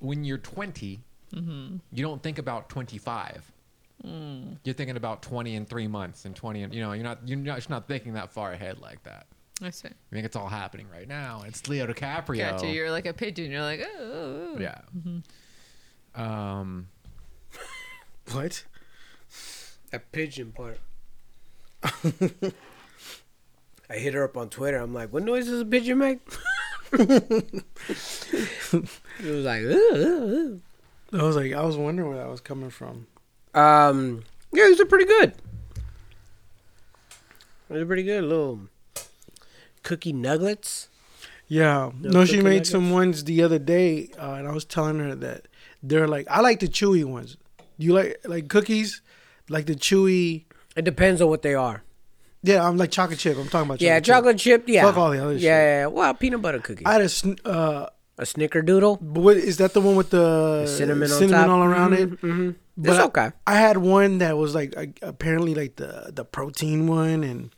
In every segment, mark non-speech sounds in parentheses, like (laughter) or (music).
when you're 20, Mm-hmm. you don't think about 25. Mm. You're thinking about 20 in three months and 20 and you know you're not you're not, you're not thinking that far ahead like that. I see. You think it's all happening right now. It's Leo DiCaprio. Gotcha. You're like a pigeon. You're like, oh. oh, oh. yeah. Um. (laughs) What? A pigeon part. (laughs) I hit her up on Twitter. I'm like, "What noise does a pigeon make?" (laughs) (laughs) it was like. I was like, I was wondering where that was coming from. um, yeah, these are pretty good. They're pretty good. Little cookie nuggets. Yeah. No No, she made nuggets? some ones the other day, uh, and I was telling her that they're like, I like the chewy ones. You like like cookies, like the chewy. It depends on what they are. Yeah, I'm like chocolate chip. I'm talking about chocolate yeah, chocolate. chip. Yeah, Fuck all the other yeah, shit. Yeah, yeah. Well, peanut butter cookie. I had a sn- uh, a snickerdoodle. but what, is that the one with the, The cinnamon on cinnamon all around it? Mm-hmm. But It's okay. I had one that was like uh, apparently like the the protein one, and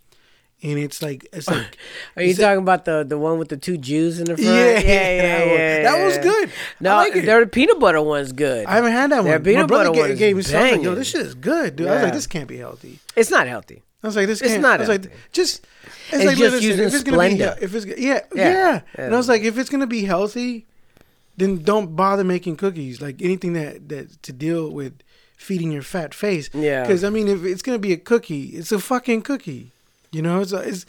and it's like it's like (laughs) Are you Is it- talking about the the one with the two Jews in the front? Yeah, (laughs) yeah, yeah. that yeah, That was good. No, I like their peanut butter one's good. I haven't had that Their one. peanut My brother butter gave, gave me some. Like, yo, this shit is good, dude. I was like, this can't be healthy. it's not healthy. I was like, this It's not I was like, just. It's like, just listen, using if it's gonna be, if it's yeah, yeah, Yeah. and I was like, if it's gonna be healthy, then don't bother making cookies. Like anything that that to deal with feeding your fat face. Yeah. Because I mean, if it's gonna be a cookie, it's a fucking cookie. You know, it's a, it's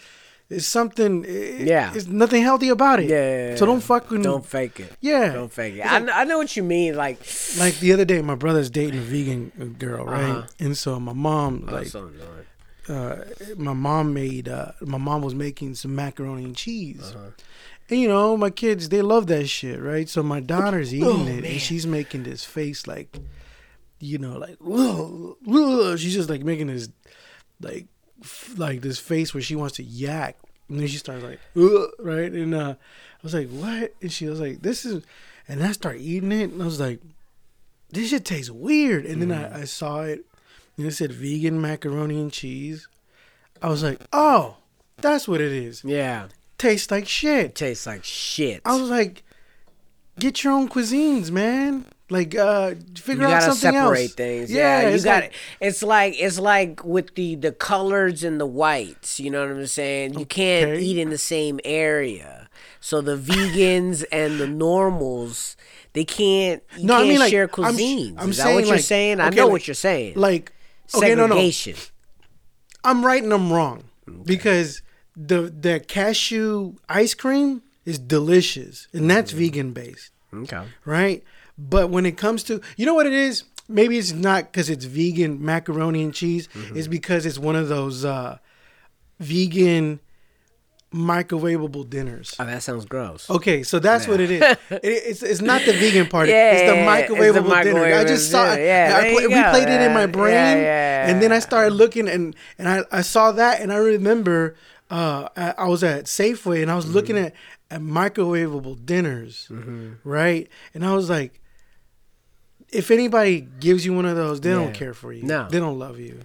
it's something. It, Yeah. It's nothing healthy about it. Yeah, yeah. So don't fucking Don't fake it. Yeah. Don't fake it. I, kn- I know what you mean. Like, like the other day, my brother's dating a vegan girl, right? Uh-huh. And so my mom, like, so annoying. Uh, my mom made, uh, my mom was making some macaroni and cheese. Uh-huh. And you know, my kids, they love that shit, right? So my daughter's (laughs) eating Oh, it, man. and she's making this face like, you know, like, "Ugh, ugh." she's just like making this, like, f- like this face where she wants to yak. And then she starts like, "Ugh," right? And uh, I was like, what? And she was like, this is, and I started eating it, and I was like, this shit tastes weird. And then Mm-hmm. I, I saw it, and it said vegan macaroni and cheese. I was like, oh, that's what it is. Yeah. Tastes like shit. Tastes like shit. I was like, get your own cuisines, man. Like, uh, figure you out gotta something separate else. things. Yeah, you got like- It's like it's like with the the colors and the whites. You know what I'm saying? You can't eat in the same area. So the vegans and the normals, they can't. No, I mean, like, share I'm cuisines. I'm Is that saying, what you're like- saying? I okay, know like- what you're saying. Like, okay, no, no. segregation. I'm right and I'm wrong because the the cashew ice cream is delicious and that's Mm. vegan based, Okay. right? But when it comes to, you know what it is? Maybe it's not because it's vegan macaroni and cheese. Mm-hmm. It's because it's one of those uh, vegan microwavable dinners. Oh, that sounds gross. Okay, so that's what it is. It, it's it's not the (laughs) vegan part. Yeah, it's the yeah, it's the microwavable dinner. I just saw. dinner. Yeah, I you go. replayed it in my brain, yeah, yeah. and then I started looking, and and I, I saw that, and I remember uh, I, I was at Safeway, and I was looking Mm-hmm. at, at microwavable dinners, right? And I was like, if anybody gives you one of those, they don't care for you. No. they don't love you.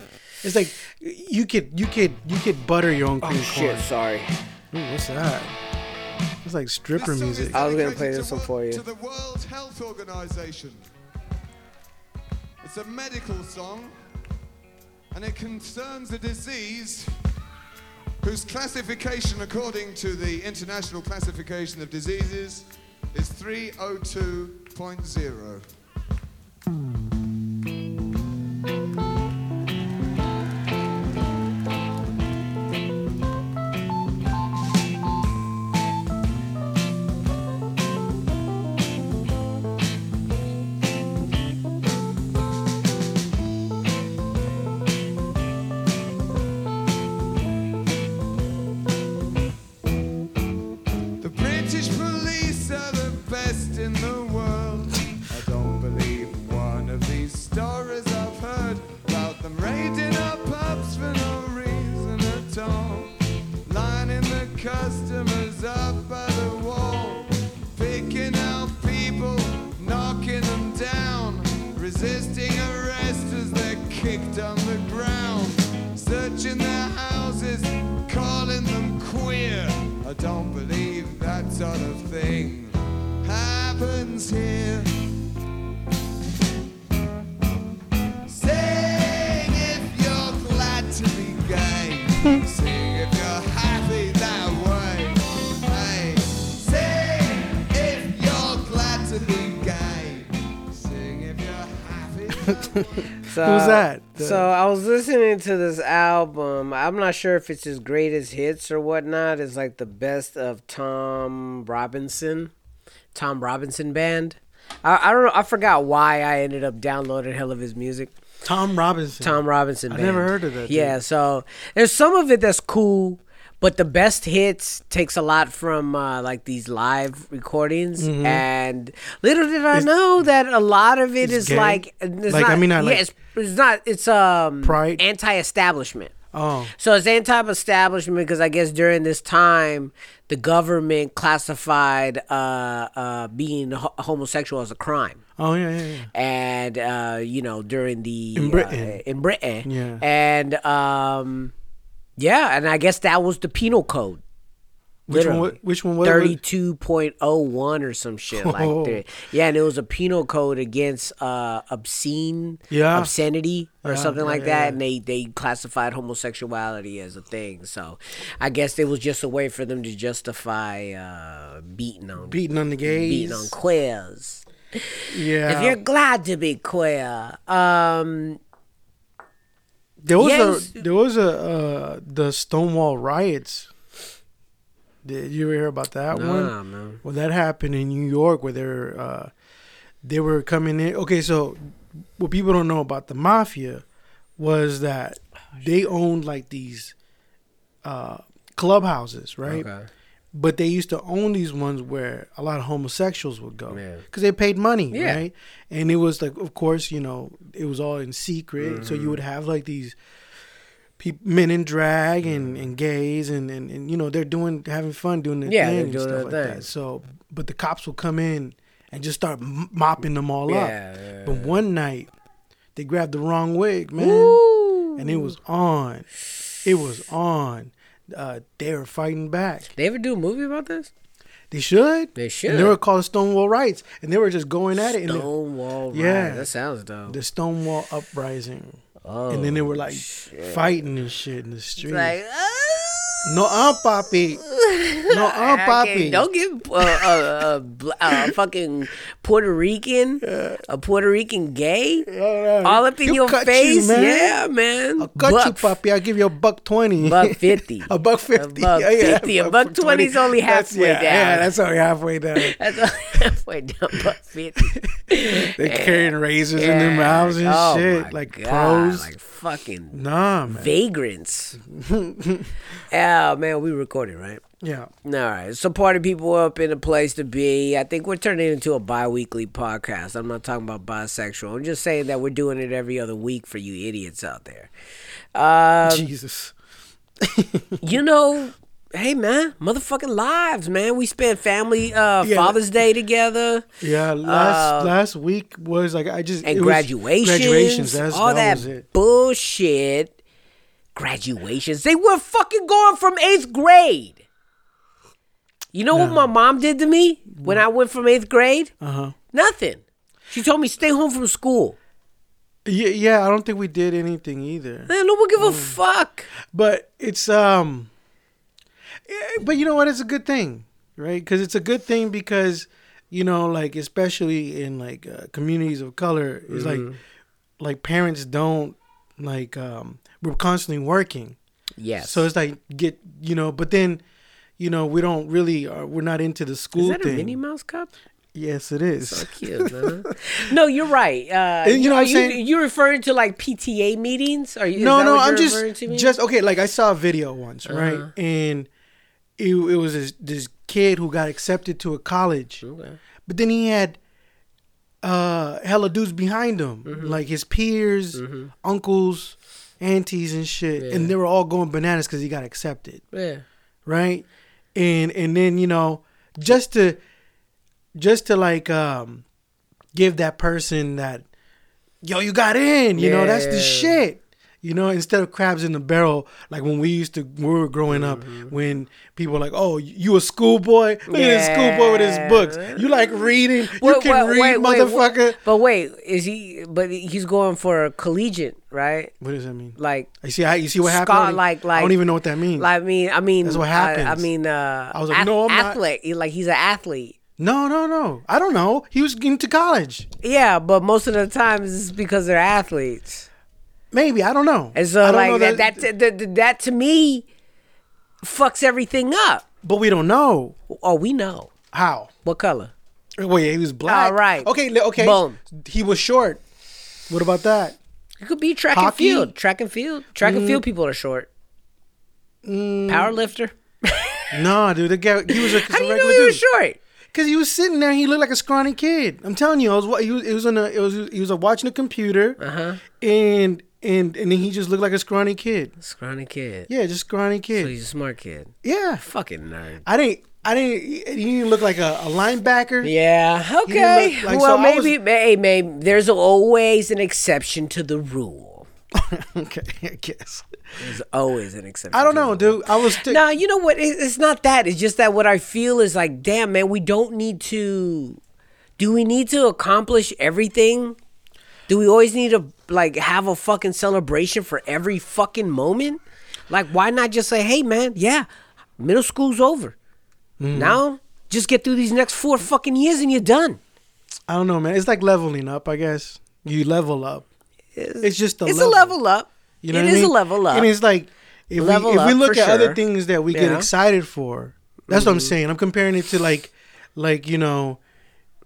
It's like you could you could you could butter your own cream Oh shit! Sorry. Ooh, what's that? It's like stripper music. I was gonna play this one for you. To the World Health Organization. It's a medical song, and it concerns a disease whose classification, according to the International Classification of Diseases, is 302.0. So, Who's that? The- So I was listening to this album. I'm not sure if it's his greatest hits or whatnot. It's like the best of Tom Robinson, Tom Robinson band. I, I don't know. I forgot why I ended up downloading hell of his music. Tom Robinson. Tom Robinson. I never heard of that, Yeah, so there's some of it that's cool, but the best hits takes a lot from uh, like these live recordings. And little did I Is- know that a lot of it is is gay? like, it's Like, not, I mean, not yeah, like- it's, it's not. It's um Pride? anti-establishment. Oh, So it's anti-establishment because I guess during this time the government classified uh, uh, being ho- homosexual as a crime oh yeah, yeah, yeah. and uh, you know during the In Britain. uh, in Britain, Yeah. and um, yeah, and I guess that was the penal code. Which one? Literally. Which one? was it? Thirty-two point oh one or some shit (laughs) like Oh. that. Yeah, and it was a penal code against uh, obscene, Yeah. obscenity or Yeah, something yeah, like that, and they they classified homosexuality as a thing. So, I guess it was just a way for them to justify uh, beating on Beating on the gays. beating on queers. Yeah. If you're glad to be queer, um, There was Yes. a there was a uh, the Stonewall riots. Did you ever hear about that one? nah, man. Well, that happened in New York where they're uh, they were coming in. Okay, so what people don't know about the mafia was that they owned like these uh, clubhouses, right? Okay. But they used to own these ones where a lot of homosexuals would go because they paid money, Yeah. right? And it was like, of course, you know, it was all in secret. So Mm-hmm. you would have like these men in drag and, Mm-hmm. and gays and, and, and you know they're doing having fun doing their Yeah, thing and stuff like thing. that. So, but the cops will come in and just start mopping them all Yeah, up. yeah, But one night they grabbed the wrong wig, man, Woo. and it was on. It was on. Uh, they were fighting back. They ever do a movie about this? They should. They should. And should. they were called Stonewall Rights, and they were just going at it. And the, Stonewall. Yeah. Yeah, that sounds dope. the Stonewall uprising, oh, and then they were like fighting and shit in the street. like, no, uh, papi. No, uh, papi. don't get uh, bl- uh, a fucking Puerto Rican, a Puerto Rican gay, all up in He'll your cut you, face. man. Yeah, man. I'll cut buck, you, papi. I'll give you a buck twenty. Buck fifty. (laughs) a buck fifty. A buck Yeah, yeah, fifty. A buck twenty is only halfway yeah, down. Yeah, that's only halfway down. (laughs) That's only halfway down. Buck fifty. (laughs) They're carrying razors in their mouths and oh shit, like God, pros. like fucking nah, man. vagrants. yeah, (laughs) man, we recorded, right? Yeah. All right. So party people up in a place to be. I think we're turning it into a bi-weekly podcast. I'm not talking about bisexual. I'm just saying that we're doing it every other week for you idiots out there. Um, Jesus. (laughs) you know, hey man, motherfucking lives, man. We spent family uh Yeah. Father's Day together Yeah, last Uh, last week was like I just and it was graduations. graduations. That's all that, that, was it. bullshit. Graduations. They were fucking going from eighth grade. You know what my mom did to me when I went from eighth grade? Uh huh. Nothing. She told me stay home from school. Yeah, yeah. I don't think we did anything either. Man, no one give Mm. a fuck. But it's um. But you know what? It's a good thing, right? Because it's a good thing because you know, like especially in like uh, communities of color, is like like parents don't like um we're constantly working. Yes. So it's like get you know, but then you know we don't really are we're not into the school. is that thing. a Minnie Mouse cup? Yes, it is. So (laughs) cute, no, you're right. Uh, you know are what I'm you, saying? You referring to like PTA meetings? Are you? no, no, I'm just to just okay. Like I saw a video once, Uh-huh. right, and it, it was this, this kid who got accepted to a college, Okay. but then he had uh hella dudes behind him, Mm-hmm. like his peers, uncles, aunties, and shit, Yeah. and they were all going bananas because he got accepted, Yeah. right? And and then you know just to just to like um give that person that yo you got in, you know that's the shit. You know, instead of crabs in the barrel, like when we used to, we were growing up, Mm-hmm. when people were like, "Oh, you a schoolboy? Look at this schoolboy with his books. You like reading? You can wait, read, wait, motherfucker." But wait, is he? But he's going for a collegiate, right? What does that mean? Like, You see, you see what happened? Scott, I don't- like- I don't even know what that means. like I mean, I mean, That's what I- I, mean, uh, I was like, no, I'm not- athlete. Like he's an athlete. No, no, no. I don't know. He was getting to college. Yeah, but most of the times it's because they're athletes. Maybe I don't know. And so I don't know like that that, that that that to me fucks everything up. but we don't know Oh, we know. how. What color? Wait, he was black. All right. Okay, okay. Boom. He was short. What about that? It could be track and field. Track and field. Track and field people are short. Power lifter. (laughs) No, dude. The guy, (laughs) he was a, How do you know he dude. was short? Cause he was sitting there, he looked like a scrawny kid. I'm telling you, I was he was, it was on a, it was he was watching a computer, Uh-huh. and and and then he just looked like a scrawny kid. Scrawny kid. Yeah, just scrawny kid. So he's a smart kid. Yeah, Fucking nerd. I didn't, I didn't, he didn't look like a, a linebacker. Yeah. Okay. like- well, so I was- maybe, hey, maybe there's always an exception to the rule. (laughs) okay, I guess. There's always an exception. I don't know, dude. I was. T- No, you know what? It's not that. It's just that what I feel is like, damn, man, we don't need to. Do we need to accomplish everything? Do we always need to like have a fucking celebration for every fucking moment? Like, why not just say, hey, man, yeah, middle school's over. Mm-hmm. Now, just get through these next four fucking years and you're done. I don't know, man. It's like leveling up. I guess you level up. It's just a it's level. a level up. You know It I is a mean? level up. And it's like if we if we look at other things that we get Yeah. Mm-hmm. excited for, that's what I'm saying. I'm comparing it to like like you know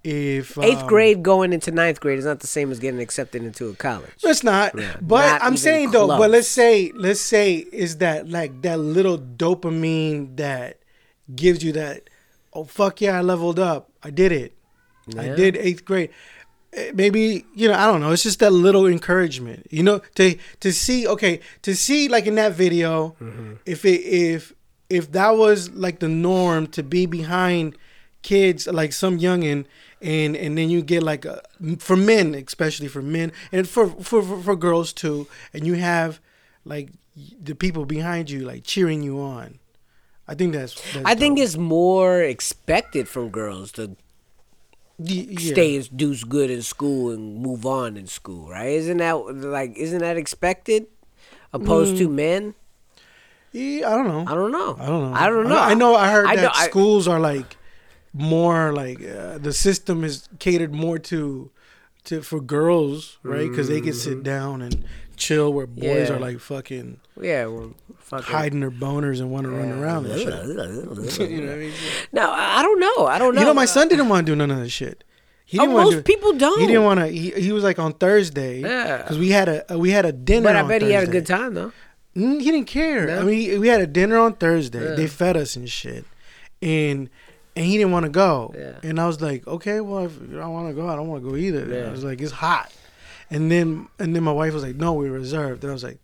if Eighth um, grade going into ninth grade is not the same as getting accepted into a college. It's not. Yeah, but not I'm saying though, but let's say let's say is that like that little dopamine that gives you that oh fuck yeah, I leveled up. I did it. I did eighth grade. Eh, Maybe you know I don't know. It's just that little encouragement, you know, to to see okay to see like in that video, Mm-hmm. if it if if that was like the norm to be behind kids like some youngin and and then you get like a, for men especially for men and for, for for for girls too and you have like the people behind you like cheering you on i think that's, that's I think it's more expected from girls to yeah. stay and do good in school and move on in school, right? Isn't that like isn't that expected opposed to mm. men? Yeah, i don't know I don't know. I don't know. I don't know. I know. I heard I that know- I- schools are like more like uh, the system is catered more to to for girls, right? Because they can sit down and chill, where boys Mm-hmm. Yeah. are like fucking yeah, well, fucking. hiding their boners and want to run around and shit. (laughs) you know what I mean? No, I I don't know. I don't know. You know, my son didn't want to do none of that shit. He Oh, didn't want most to. people don't. He didn't want to. He, he was like on Thursday. Yeah. Because we had a we had a dinner. but I on bet he had a Thursday. good time though. Mm, he didn't care. No? I mean, we had a dinner on Thursday. They fed us and shit, and and he didn't want to go. Yeah. And I was like, okay, well, if you don't want to go, I don't want to go either. Yeah. I was like, it's hot. And then and then my wife was like, no, we reserved. And I was like,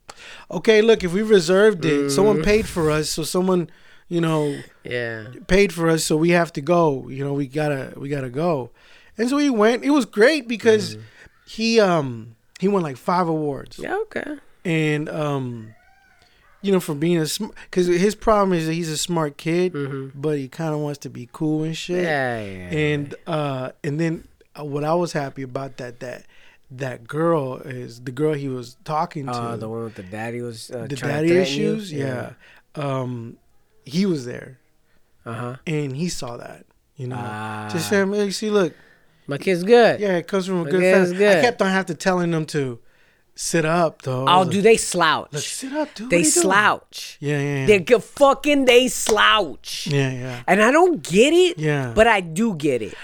okay, look, if we reserved it, Mm. someone paid for us, so someone, you know, Yeah. paid for us, so we have to go. You know, we gotta we gotta go. And so he went. It was great because Mm. he um he won like five awards Yeah. Okay. and um you know for being a because his problem is that he's a smart kid Mm-hmm. but he kind of wants to be cool and shit Yeah. yeah. and uh and then uh, what i was happy about that that that girl is the girl he was talking to Uh, the one with the daddy was uh, the daddy issues yeah. um he was there Uh huh. and he saw that you know Ah. just saying hey, see look My kid's good. yeah it comes from a good Okay, it's family i good. kept on having to telling them to sit up though Oh, was do they slouch? Look, sit up dude they What are you doing?" slouch. yeah yeah yeah. They get fucking they slouch. yeah yeah And I don't get it. Yeah. But I do get it.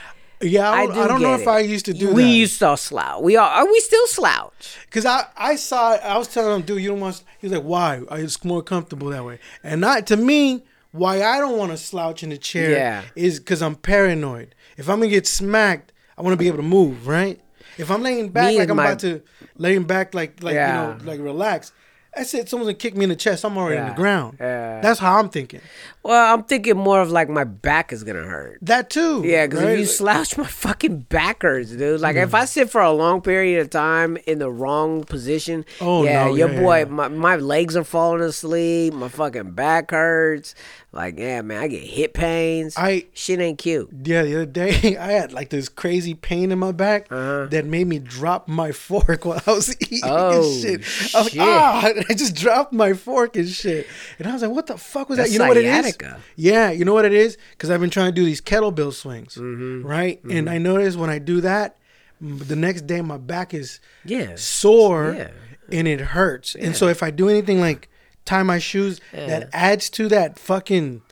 Yeah, I, I don't- I don't know get if. I used to do that. we that. used to slouch. We are. Are we still slouch? Cause I, I saw I was telling him, dude, you don't want. He's like, why? I- It's more comfortable that way. And not to me, why I don't want to slouch in the chair Yeah. is because I'm paranoid. If I'm gonna get smacked, I want to be able to move, right? If I'm laying back Me like I'm my- about to laying back like like Yeah. you know like relax. That's it. Someone's gonna kick me in the chest. I'm already on Yeah. the ground. Yeah. That's how I'm thinking. Well, I'm thinking more of like my back is gonna hurt. That too. Yeah, because right? if you slouch, my fucking back hurts, dude. Like if I sit for a long period of time in the wrong position, Oh, yeah, no, your yeah, boy, yeah. My, my legs are falling asleep, my fucking back hurts. Like, yeah, man, I get hip pains. I- shit ain't cute. Yeah, the other day (laughs) I had like this crazy pain in my back Uh-huh. that made me drop my fork (laughs) while I was eating Oh, and shit. I was shit. like, ah, (laughs) I just dropped my fork and shit. And I was like, "What the fuck was That's that?" You know what it is? Yeah, you know what it is? Because I've been trying to do these kettlebell swings, Mm-hmm. right? And I notice when I do that, the next day my back is Yeah. sore Yeah. and it hurts. And so if I do anything like tie my shoes, that adds to that fucking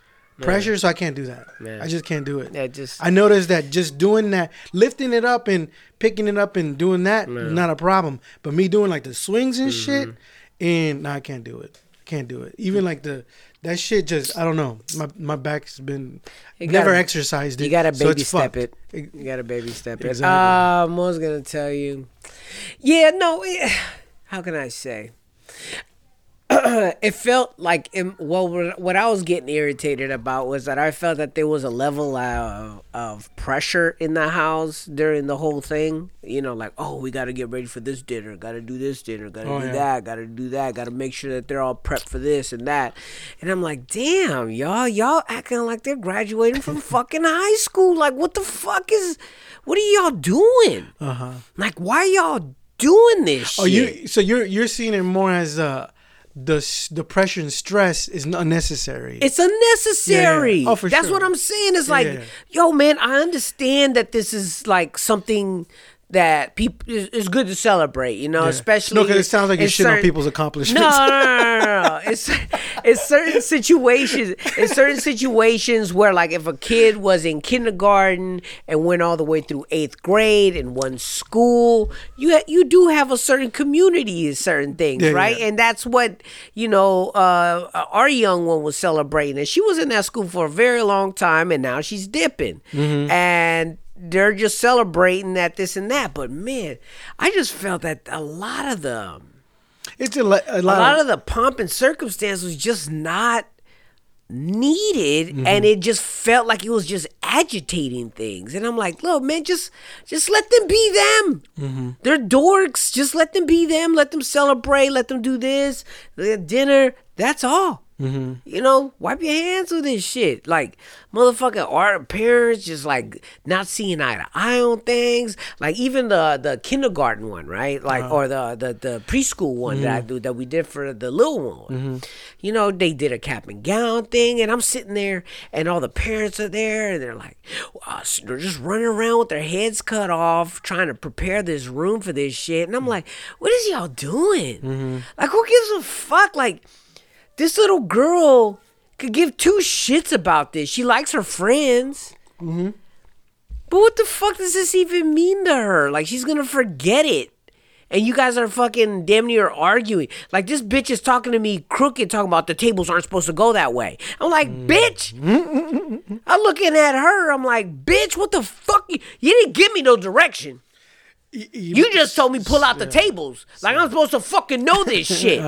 pressure. So I can't do that. Yeah. I just can't do it. Yeah, just I noticed that just doing that, lifting it up and picking it up and doing that, not a problem. But me doing like the swings and shit, Mm-hmm. and no, I can't do it. Can't do it. Even like the that shit just I don't know. My my back's been You never gotta- exercised it. you gotta baby it's step fucked. it. You gotta baby step it. Exactly. Um, what was gonna tell you? Yeah, no. How can I say? (clears throat) it felt like it, well, what what I was getting irritated about was that I felt that there was a level of, of pressure in the house during the whole thing. You know, like oh, we got to get ready for this dinner, got to do this dinner, got to Oh, do yeah. that, got to do that, got to make sure that they're all prepped for this and that. And I'm like, damn, y'all, y'all acting like they're graduating from (laughs) fucking high school. Like, what the fuck is, what are y'all doing? Uh huh. Like, why y'all doing this? Oh, shit? you so you're you're seeing it more as uh the s- pressure and stress is unnecessary. It's unnecessary. Yeah, yeah. Oh, for That's sure. what I'm saying. It's like, yeah. yo, man, I understand that this is like something that people is, is good to celebrate. You know, Yeah. especially no, because it sounds like you're in shitting on people's accomplishments. no, no, no, no, no. (laughs) It's it's certain situations. In certain situations where, like, if a kid was in kindergarten and went all the way through eighth grade in one school, you ha- you do have a certain community in certain things, Yeah, right? yeah. And that's what you know. Uh, our young one was celebrating, and she was in that school for a very long time, and now she's dipping, Mm-hmm. and. They're just celebrating that, this, and that. But man, I just felt that a lot of the it's a, le- a a lot, lot of, of the pomp and circumstance was just not needed Mm-hmm. and it just felt like it was just agitating things and i'm like look man just just let them be them Mm-hmm. they're dorks just let them be them let them celebrate let them do this the dinner that's all Mm-hmm. you know, wipe your hands with this shit. Like, motherfucking our parents just like not seeing eye to eye on things. Like even the the kindergarten one, right? Like Uh-huh. or the the the preschool one that I Mm-hmm. do that we did for the little one. You know, they did a cap and gown thing, and I'm sitting there, and all the parents are there, and they're like, uh, they're just running around with their heads cut off, trying to prepare this room for this shit. And I'm like, what is y'all doing? Mm-hmm. Like, who gives a fuck? Like this little girl could give two shits about this. She likes her friends. Mm-hmm. But what the fuck does this even mean to her? Like she's gonna forget it. And you guys are fucking damn near arguing. Like this bitch is talking to me crooked, talking about the tables aren't supposed to go that way. I'm like, Mm. bitch. (laughs) I'm looking at her. I'm like, bitch, what the fuck? You, you didn't give me no direction. You just told me pull out the tables. Like I'm supposed to fucking know this (laughs) shit.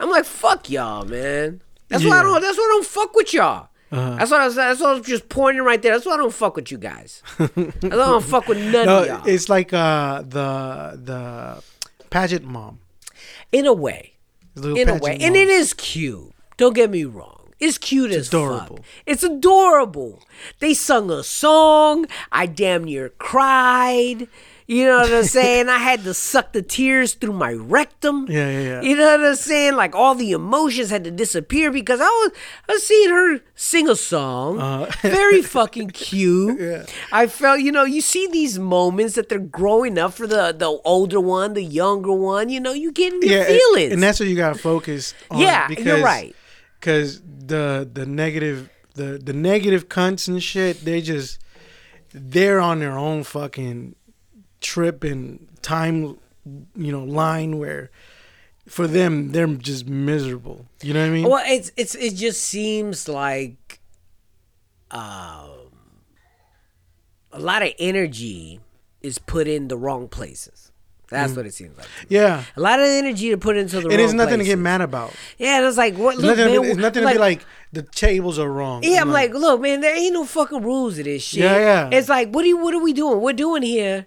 I'm like, fuck y'all, man. That's why I don't. That's why I don't fuck with y'all. That's what I was. That's what I was just pointing right there. That's why I don't fuck with you guys. I don't fuck with none (laughs) no, of y'all. it's like uh the the pageant mom. In a way, in a way, and mom. it is cute. Don't get me wrong. It's cute as adorable. fuck. It's adorable. They sung a song. I damn near cried. You know what I'm (laughs) saying? I had to suck the tears through my rectum. Yeah, yeah, yeah. You know what I'm saying? Like all the emotions had to disappear because I was I was seeing her sing a song. Uh-huh. (laughs) Very fucking cute. I felt, you know, you see these moments that they're growing up for the the older one, the younger one. You know, you get in your yeah, and- feelings. and that's what you gotta focus on. Yeah, you're right. Because the the negative the the negative cunts and shit, they just they're on their own fucking trip and time, you know, line where for them they're just miserable. You know what I mean? Well, it's it's it just seems like um, a lot of energy is put in the wrong places. That's mm. what it seems like. yeah. A lot of energy to put into the wrong it's nothing to get mad about. Yeah, it's like what It's look, nothing, man, it's nothing to be like the tables are wrong. Yeah, I'm like, look, man, there ain't no fucking rules to this shit. Yeah, yeah. It's like, what are you, what are we doing? We're doing here.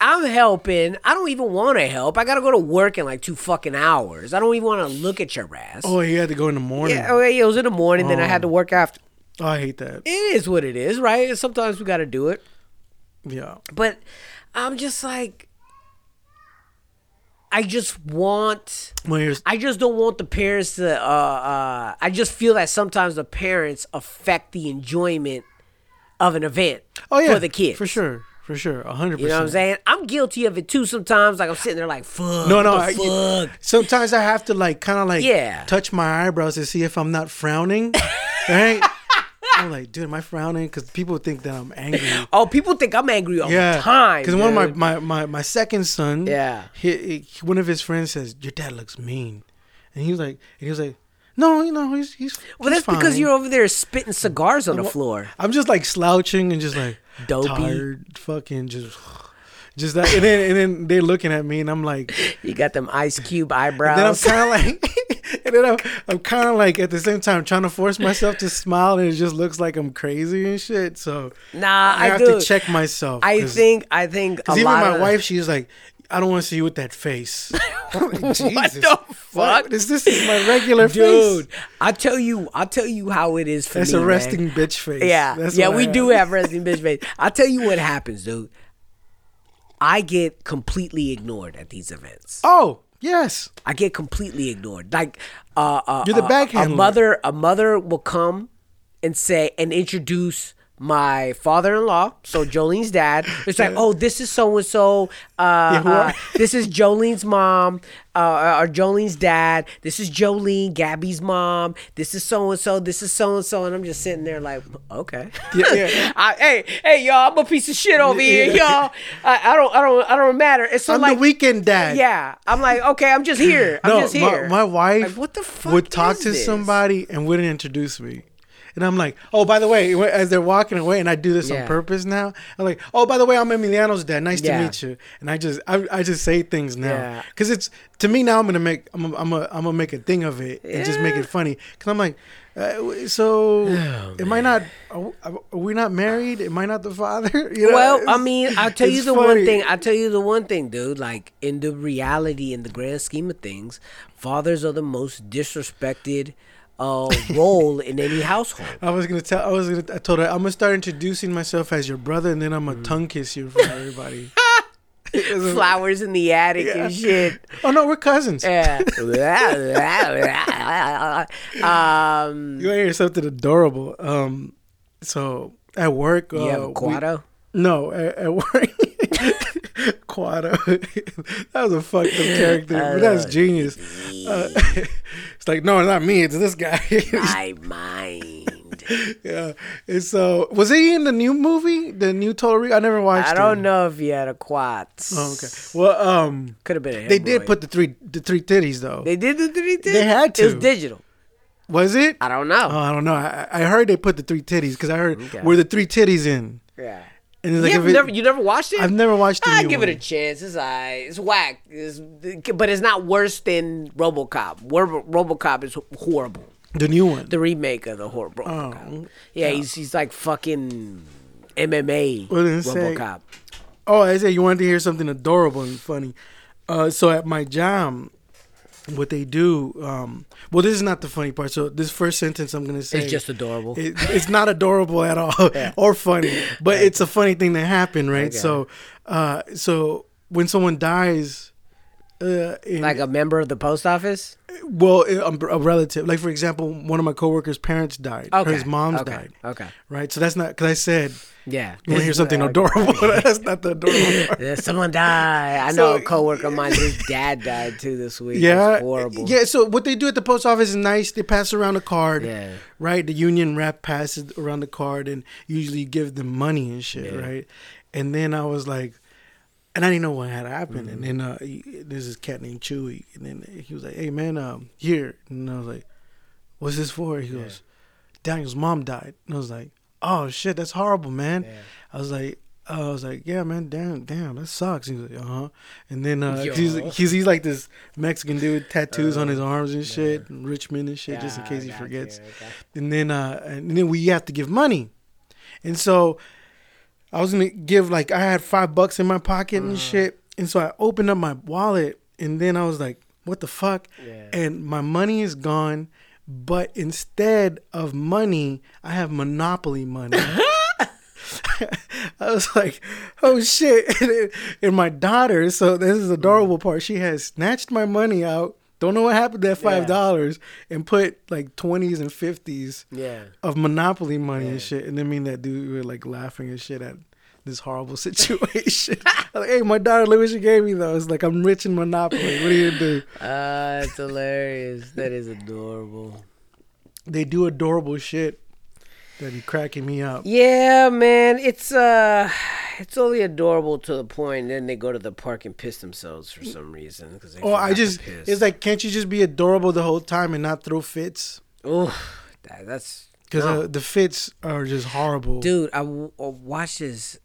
I'm helping. I don't even want to help. I gotta go to work in like two fucking hours. I don't even want to look at your ass. oh, you had to go in the morning. yeah, oh, yeah, it was in the morning. Then I had oh. to work after. Oh, I hate that. It is what it is, right? Sometimes we got to do it. Yeah. But I'm just like, I just want. You're, I just don't want the parents to. Uh, uh, I just feel that sometimes the parents affect the enjoyment of an event oh yeah, for the kids. for sure, for sure, a hundred You know what I'm saying? I'm guilty of it too. Sometimes, like I'm sitting there, like fuck. No, no. I, fuck. sometimes I have to like kind of like Yeah. touch my eyebrows to see if I'm not frowning, (laughs) right? I'm like, dude, am I frowning? Because people think that I'm angry. (laughs) Oh, people think I'm angry all yeah, the time. Because one of my, my my my second son, Yeah. he, he- one of his friends says your dad looks mean, and he was like, and he was like, no, you know, he's he's. Well, he's that's because you're over there spitting cigars on the floor. I'm just like slouching and just like Dopey. tired, fucking just. Just that, and then and then they're looking at me, and I'm like, (laughs) You got them ice cube eyebrows. then I'm kind of like, (laughs) (laughs) and then I'm, I'm kind of like at the same time trying to force myself to smile, and it just looks like I'm crazy and shit. So nah, I, I, have do. to check myself. I think. I think. a Because even my of- wife, she's like, I don't want to see you with that face. Jesus, the What? fuck? This, this is my regular dude. face. Dude, I'll tell you. I'll tell you how it is for That's me. a man. resting bitch face. Yeah, That's yeah, we I do have resting bitch face. I'll tell you what happens, dude. I get completely ignored at these events. Oh, yes. I get completely ignored. Like, uh, uh You're the uh, back A mother, a mother will come and say and introduce my father-in-law, so Jolene's dad. It's like, oh, this is so and so. Uh, (laughs) This is Jolene's mom, uh, or Jolene's dad. This is Jolene, Gabby's mom. This is so and so. This is so and so. And I'm just sitting there like, okay. Yeah, yeah. (laughs) I, hey, hey, y'all! I'm a piece of shit over here, y'all. I, I don't, I don't, I don't matter. It's so I'm like the weekend dad. yeah, I'm like, okay, I'm just here. I'm No, just my, here. my wife Like, what the fuck would talk to this? somebody and wouldn't introduce me. And I'm like, oh, by the way, as they're walking away, and I do this Yeah. on purpose now. I'm like, oh, by the way, I'm Emiliano's dad. Nice Yeah. to meet you. And I just, I, I just say things now Yeah. because it's to me now. I'm gonna make, I'm, a, I'm, a, I'm gonna make a thing of it and just make it funny. Cause I'm like, uh, so Oh, am I not? Are, are we not married? Am I not the father? (laughs) You know, well, I mean, I'll tell you the one thing. I'll tell you the one thing, dude. Like in the reality, in the grand scheme of things, fathers are the most disrespected uh, role in any household. (laughs) I was gonna tell. I was gonna. I told her I'm gonna start introducing myself as your brother, and then I'm gonna tongue kiss you of everybody. (laughs) Flowers in the attic and shit. (laughs) oh no, we're cousins. Yeah. um, You hear something adorable. Um, so at work, uh, you have a we- no, at, at work, (laughs) Kuato. (laughs) that was a fucked up character, but that's genius. Uh, (laughs) it's like no, not me. It's this guy. My mind. yeah. And so, was he in the new movie, the new Total Re- I never watched. I don't it. know if he had a quad. Oh, okay. Well, um, Could have been a they did put the three the three titties though. They did the three titties. They had It was digital. was it? I don't know. Oh, I don't know. I, I heard they put the three titties because I heard Okay. were the three titties in. yeah. And it's you, like have it- never, you never watched it? I've never watched the I give one. it a chance. It's alright. It's whack. It's, but it's not worse than RoboCop. RoboCop is horrible. the new one. The remake of the horrible RoboCop. yeah, he's he's like fucking MMA then say- RoboCop. Oh, I said you wanted to hear something adorable and funny. Uh, so at my job, what they do. Um, well, this is not the funny part. So this first sentence I'm gonna say It's just adorable. It, it's not adorable at all (laughs) or funny, but it's a funny thing that happened, right? Okay. So, uh, so when someone dies, uh, like a member of the post office. well, a, a relative, like for example, one of my coworkers' parents died, Okay. his mom's okay. died, Okay. right? So that's not because I said Yeah. you want to hear something (laughs) adorable. (laughs) that's not the adorable (laughs) part. Yeah, someone died. I know So- a coworker of mine. His dad died too this week. Yeah, It's horrible. Yeah, so what they do at the post office is nice. They pass around a card, Yeah. right? The union rep passes around the card and usually give them money and shit, Yeah. right? And then I was like, and I didn't know what had happened. Mm-hmm. And then uh, he, there's this cat named Chewy, and then he was like, "Hey man, um, here," and I was like, "What's this for?" He goes, "Daniel's mom died," and I was like, "Oh shit, that's horrible, man." I was like. I was like, yeah, man, damn, damn, that sucks. He was like, uh huh. And then uh, he's, he's he's like this Mexican dude with tattoos on his arms and shit, and Richmond and shit, just in case he forgets. you, okay. And then uh, and then we have to give money, and so I was gonna give like I had five bucks in my pocket and mm. shit, and so I opened up my wallet, and then I was like, what the fuck? Yeah. And my money is gone, but instead of money, I have Monopoly money. (laughs) (laughs) I was like, oh shit. And, (laughs) then- and my daughter, so this is the adorable part. She has snatched my money out. Don't know what happened to that five dollars and put like twenties and fifties Yeah. of Monopoly money and shit. And then me and that dude were like laughing and shit at this horrible (laughs) situation. (laughs) Like, hey, my daughter, look what she gave me though. It's like I'm rich in Monopoly. What do you do? (laughs) Ah, it's hilarious. That is adorable. They do adorable shit that be cracking me up. Yeah, man. It's uh, it's only adorable to the point. And then they go to the park and piss themselves for some reason. Cause Oh, I just it's like can't you just be adorable the whole time and not throw fits? oh, that, that's Because No. uh, the fits are just horrible. dude. I, w- I watched this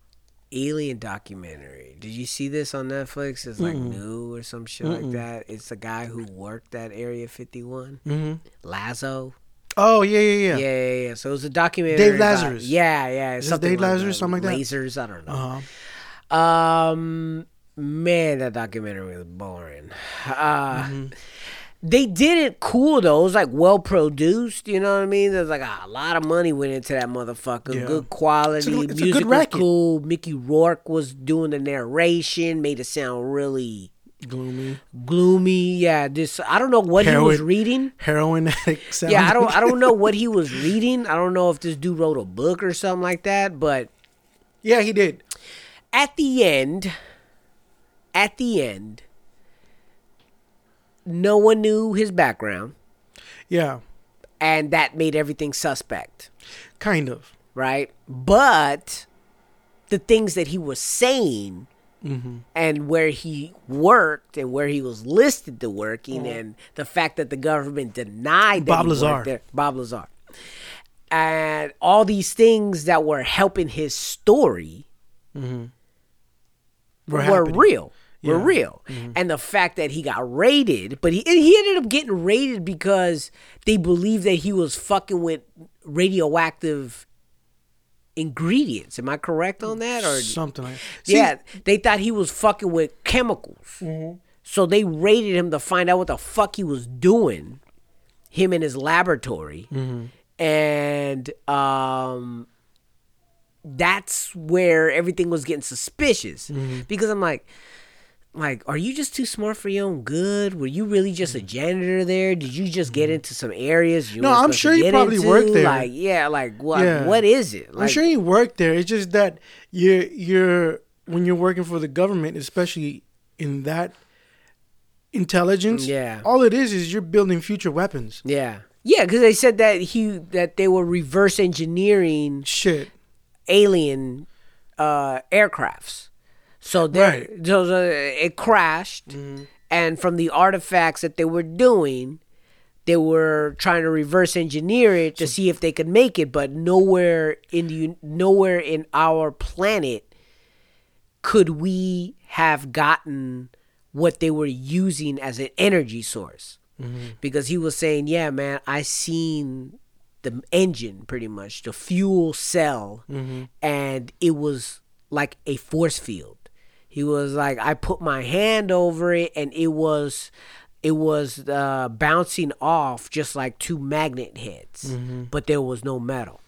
alien documentary. Did you see this on Netflix? It's like new or some shit like that. It's the guy who worked at Area 51, hmm Lazo. Oh yeah, yeah, Yeah, yeah. yeah, yeah. So it was a documentary. Dave about- Lazarus. Yeah, yeah. Is something Dave like Lazarus, that. something like that? Lasers. I don't know. Uh huh. Um, man, that documentary was boring. Uh, Mm-hmm. They did it cool though. It was like well produced. You know what I mean? There's like a lot of money went into that motherfucker. Yeah. Good quality. It's a- it's a good was cool. Mickey Rourke was doing the narration. Made it sound really Gloomy. gloomy. Yeah, this I don't know what he was reading. Heroin addict. Yeah, I don't I don't know what he was reading. I don't know if this dude wrote a book or something like that, but Yeah, he did. at the end, at the end, no one knew his background, Yeah, and that made everything suspect, kind of. right? But the things that he was saying Mm-hmm. and where he worked and where he was listed to working and mm-hmm. the fact that the government denied that Bob Lazar. there, Bob Lazar. And all these things that were helping his story mm-hmm. We're were happening. real. Were Yeah. Mm-hmm. real. And the fact that he got raided, but he he ended up getting raided because they believed that he was fucking with radioactive ingredients. Am I correct on that? Or Something like. See, yeah, they thought he was fucking with chemicals. Mm-hmm. So they raided him to find out what the fuck he was doing, him in his laboratory. Mm-hmm. And um, that's where everything was getting suspicious. Mm-hmm. Because I'm like, like, are you just too smart for your own good? Were you really just a janitor there? Did you just get into some areas? You. No, I'm sure you probably into? worked there. Like, yeah, like what? Yeah. What is it? I'm sure you worked there. It's just that you're you're when you're working for the government, especially in that intelligence. Yeah. All it is is you're building future weapons. Yeah. Yeah, because they said that he that they were reverse engineering Shit. alien uh, aircrafts. So there, Right. so uh, it crashed, and from the artifacts that they were doing, they were trying to reverse engineer it to see if they could make it. But nowhere in the nowhere in our planet could we have gotten what they were using as an energy source because he was saying yeah man i seen the engine pretty much the fuel cell and it was like a force field he was like i put my hand over it and it was it was uh, bouncing off just like two magnet heads but there was no metal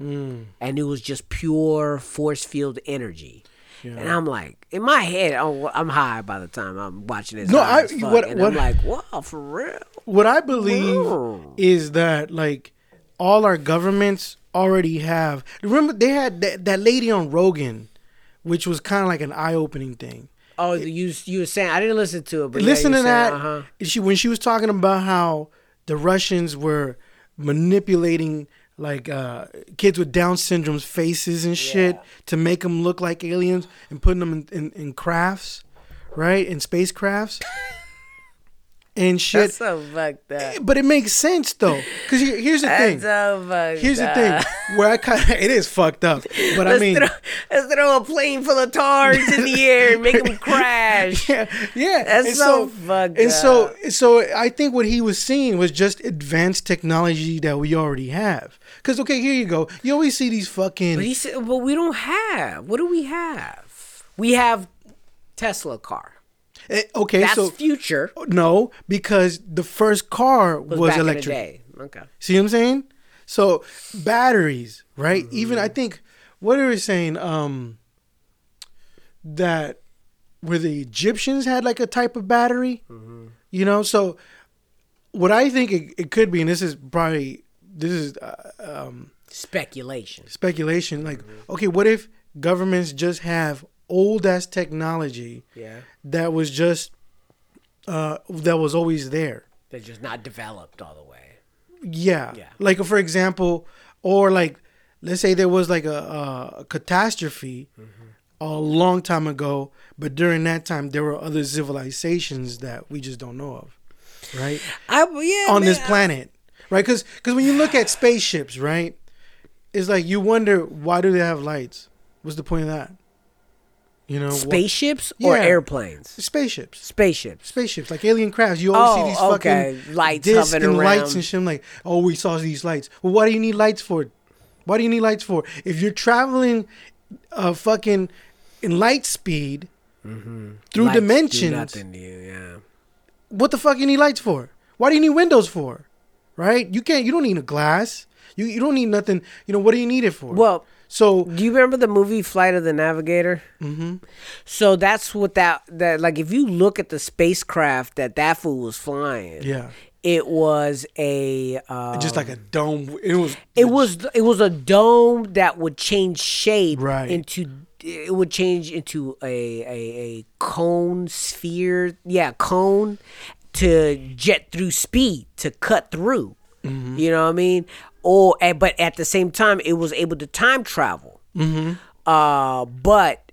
Mm. and it was just pure force field energy. And I'm like, in my head, oh, I'm high by the time I'm watching this. No, i what, and what i'm like, wow, for real. What I believe Whoa. is that like all our governments already have. Remember they had that, that lady on Rogan, which was kind of like an eye opening thing. Oh, you you were saying I didn't listen to it, but Listen you to were that. Uh-huh. She when she was talking about how the Russians were manipulating like uh, kids with Down syndrome's faces and shit to make them look like aliens and putting them in, in, in crafts, right? In spacecrafts (laughs) and shit. That's so fucked up. Eh, but it makes sense though, because here's the thing. That's so fucked Here's the thing. Where I kind of (laughs) it is fucked up, but I Let's, mean, throw, let's throw a plane full of tards in the air and make them (laughs) crash. yeah, yeah. That's and so fucked up. And so, so I think what he was seeing was just advanced technology that we already have. Because okay, here you go. You always see these fucking. But he said, but we don't have. What do we have? We have Tesla car. Eh, okay, That's so future. no, because the first car was, Was, electric. Okay. See what I'm saying? So batteries, right? Mm-hmm. Even I think what are we saying? Um, that where the Egyptians had like a type of battery, you know. So what I think it, it could be, and this is probably this is uh, um, Speculation. speculation. Like, okay, what if governments just have old ass technology Yeah. that was just uh, that was always there? They're just not developed all the way. Yeah. Yeah. Like for example, or like let's say there was like a, a catastrophe a long time ago, but during that time there were other civilizations that we just don't know of, right? I yeah. On this man, I- planet, right? Because when you look at spaceships, right, it's like you wonder why do they have lights? What's the point of that? You know, spaceships or Yeah. airplanes? spaceships. Spaceships. Spaceships, like alien crafts. You always see Oh, these okay. fucking Lights discs and lights and shit. I'm like, oh, we saw these lights. Well, what do you need lights for? What do you need lights for? If you're traveling, uh, fucking in light speed through Mm-hmm. Lights do dimensions, nothing to you, yeah. what the fuck you need lights for? Why do you need windows for? Right? You can't. You don't need a glass. You you don't need nothing. You know what do you need it for? Well, so do you remember the movie Flight of the Navigator? Mm-hmm. So that's what that that like. If you look at the spacecraft that that fool was flying, yeah, it was a uh, just like a dome. It was. it was it was a dome that would change shape Right. into it would change into a, a a cone sphere yeah cone to jet through speed to cut through Mm-hmm. you know what i mean or but at the same time it was able to time travel Mm-hmm. uh but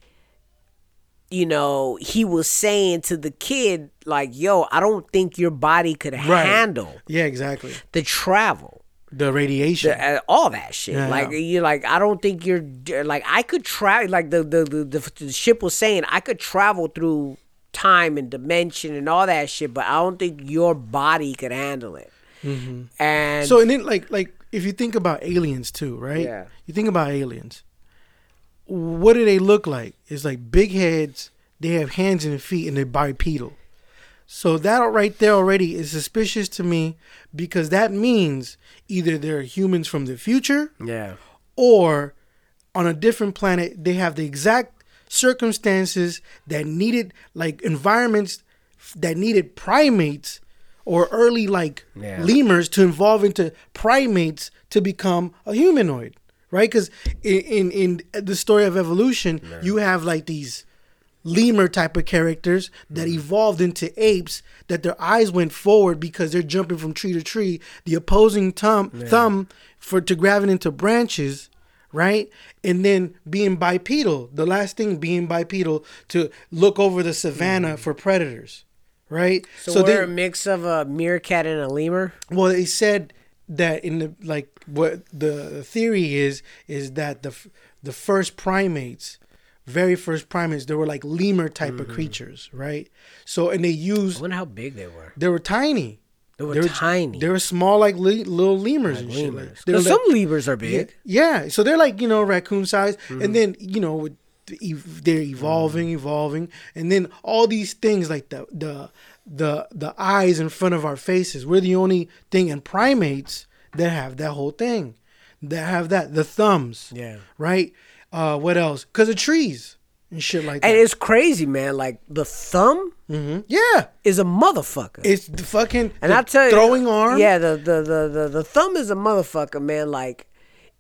you know he was saying to the kid like yo i don't think your body could Right. handle Yeah, exactly. the travel The radiation. the, uh, all that shit. Yeah. Like you're like I don't think you're like I could travel like the the, the the the ship was saying I could travel through time and dimension and all that shit, but I don't think your body could handle it. And So and then like like if you think about aliens too, right? Yeah. You think about aliens. What do they look like? It's like big heads. They have hands and feet, and they're bipedal. So that right there already is suspicious to me because that means either they're humans from the future yeah, or on a different planet they have the exact circumstances that needed like environments that needed primates or early like Yeah. lemurs to evolve into primates to become a humanoid right? Because in, in in the story of evolution you have like these lemur type of characters that mm-hmm. evolved into apes that their eyes went forward because they're jumping from tree to tree. The opposing thumb thumb for to grabbing into branches right? And then being bipedal. The last thing being bipedal to look over the savannah mm. for predators right so, we're they- a mix of a meerkat and a lemur. well, they said that in the like what the theory is is that the the first primates, very first primates, they were like lemur type of creatures, right? So and they used. I wonder how big they were. they were tiny. They were tiny. They were small like le- little lemurs and shit. Like, Lemurs. they were 'Cause like- some lemurs are big. yeah, so they're like you know raccoon size, Mm-hmm. and then you know with they're evolving, evolving, and then all these things like the the the the eyes in front of our faces. We're the only thing in primates that have that whole thing, that have that the thumbs. Yeah. Right. Uh, what else? Because of trees and shit like that. And it's crazy, man. Like the thumb Mm-hmm. Yeah, is a motherfucker. it's the fucking And the I tell you, throwing arm. Yeah, the, the the the the thumb is a motherfucker, man. Like,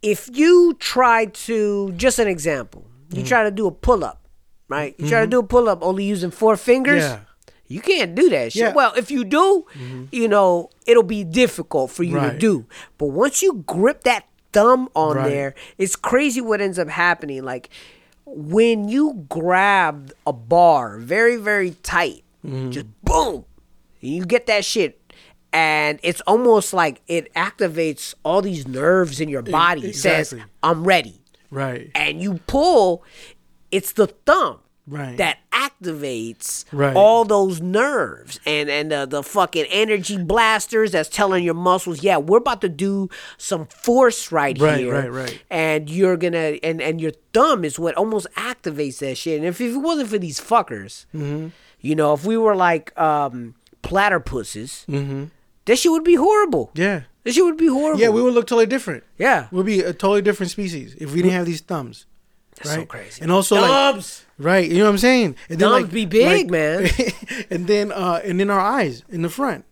if you try to, just an example, you mm. try to do a pull up, right? You try to mm-hmm. do a pull up only using four fingers. Yeah. You can't do that shit. Yeah. Well, if you do, mm-hmm. you know, it'll be difficult for you to do. But once you grip that thumb on Right. there, it's crazy what ends up happening. Like when you grab a bar very, very tight, Mm-hmm. just boom, you get that shit. And it's almost like it activates all these nerves in your body. Says, exactly. I'm ready. Right. And you pull, it's the thumb Right. that activates Right. all those nerves and and uh, the fucking energy blasters that's telling your muscles, yeah, we're about to do some force right, Right, here, right, right. and you're gonna and and your thumb is what almost activates that shit. And if, if it wasn't for these fuckers, Mm-hmm. you know, if we were like um platypuses, that shit would be horrible. Mm-hmm. Yeah. This shit would be horrible. Yeah, we would look totally different. yeah. we'd be a totally different species if we didn't have these thumbs. That's so right? crazy. And also like right, you know what I'm saying? And Dubs be big, like, man. (laughs) and then uh and then our eyes in the front.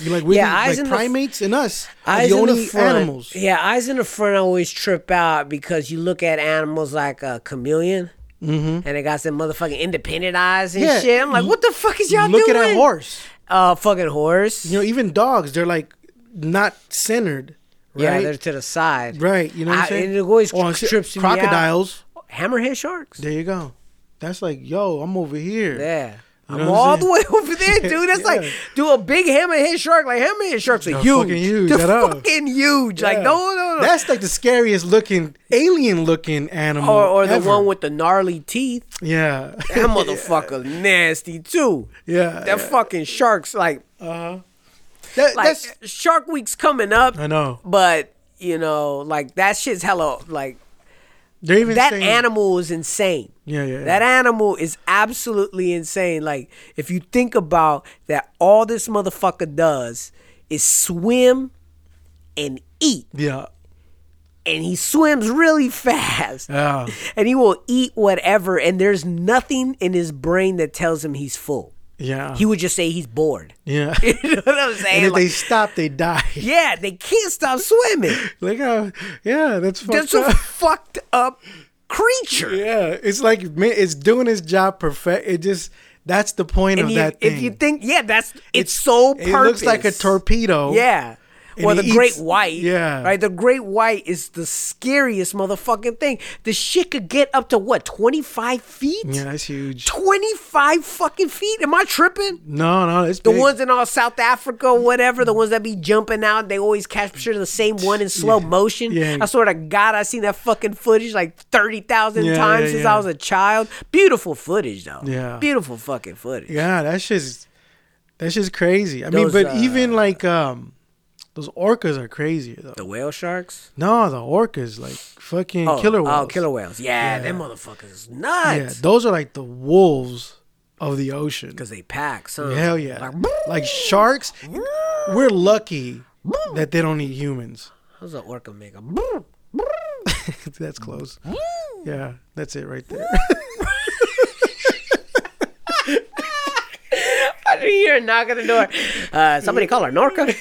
You like we Yeah, eyes like in the primates and us Eyes the in only the front. animals. Yeah, eyes in the front always trip out because you look at animals like a chameleon. And they got some motherfucking independent eyes and Mm-hmm. Yeah, shit. I'm like, what the fuck is y'all Look doing? at a horse. Uh, fucking horse. You know, even dogs, they're like not centered. Right? Yeah, they're to the side. right. You know what I'm saying? and it always Or trips me out. crocodiles. Hammerhead sharks. There you go. That's like, yo, I'm over here. Yeah. You I'm know I'm all the way (laughs) over there, dude. That's (laughs) like do a big hammerhead shark. Like hammerhead sharks are They're huge. fucking huge, They're I fucking huge. Like Yeah. no, no, no. That's like the scariest looking alien looking animal. or or the one with the gnarly teeth. yeah, That (laughs) motherfucker nasty too. yeah. That fucking shark's like uh, that, like that's Shark Week's coming up, I know. but you know, like that shit's hella like They're even that saying, animal is insane. Yeah, yeah. That animal is absolutely insane. Like if you think about that, all this motherfucker does is swim and eat, yeah, and he swims really fast. yeah. (laughs) And he will eat whatever, and there's nothing in his brain that tells him he's full. Yeah. He would just say he's bored. (laughs) yeah. (laughs) You know what I'm saying? and if Like, they stop, they die. (laughs) yeah, they can't stop swimming. like, uh, yeah, that's fucked That's a fucked up creature. yeah, it's like man, it's doing its job perfect. It just that's the point And of you, that thing. if you think, yeah, that's it's, so perfect. it looks like a torpedo. Yeah. And Or he the great white. yeah. Right? The great white is the scariest motherfucking thing. The shit could get up to what, 25 feet? yeah, that's huge. 25 fucking feet? Am I tripping? No, no, it's The big. ones in all South Africa or whatever, the ones that be jumping out, they always capture the same one in slow motion. Yeah. I swear to God, I seen that fucking footage like 30,000 Yeah, times yeah, since yeah. I was a child. Beautiful footage, though. Yeah. Beautiful fucking footage. Yeah, that's just that's just crazy. I mean, but uh, even like um, those orcas are crazier though. The whale sharks? No, the orcas like fucking Oh, killer whales. Oh, killer whales. Yeah, them motherfuckers nuts. Yeah, those are like the wolves of the ocean. Because they pack, So Hell yeah, Like, like sharks. We're lucky that they don't eat humans. how's an orca make a (laughs) (laughs) that's close. Yeah, that's it right there. (laughs) I didn't hear a knock at the door. Uh, somebody call her Norca.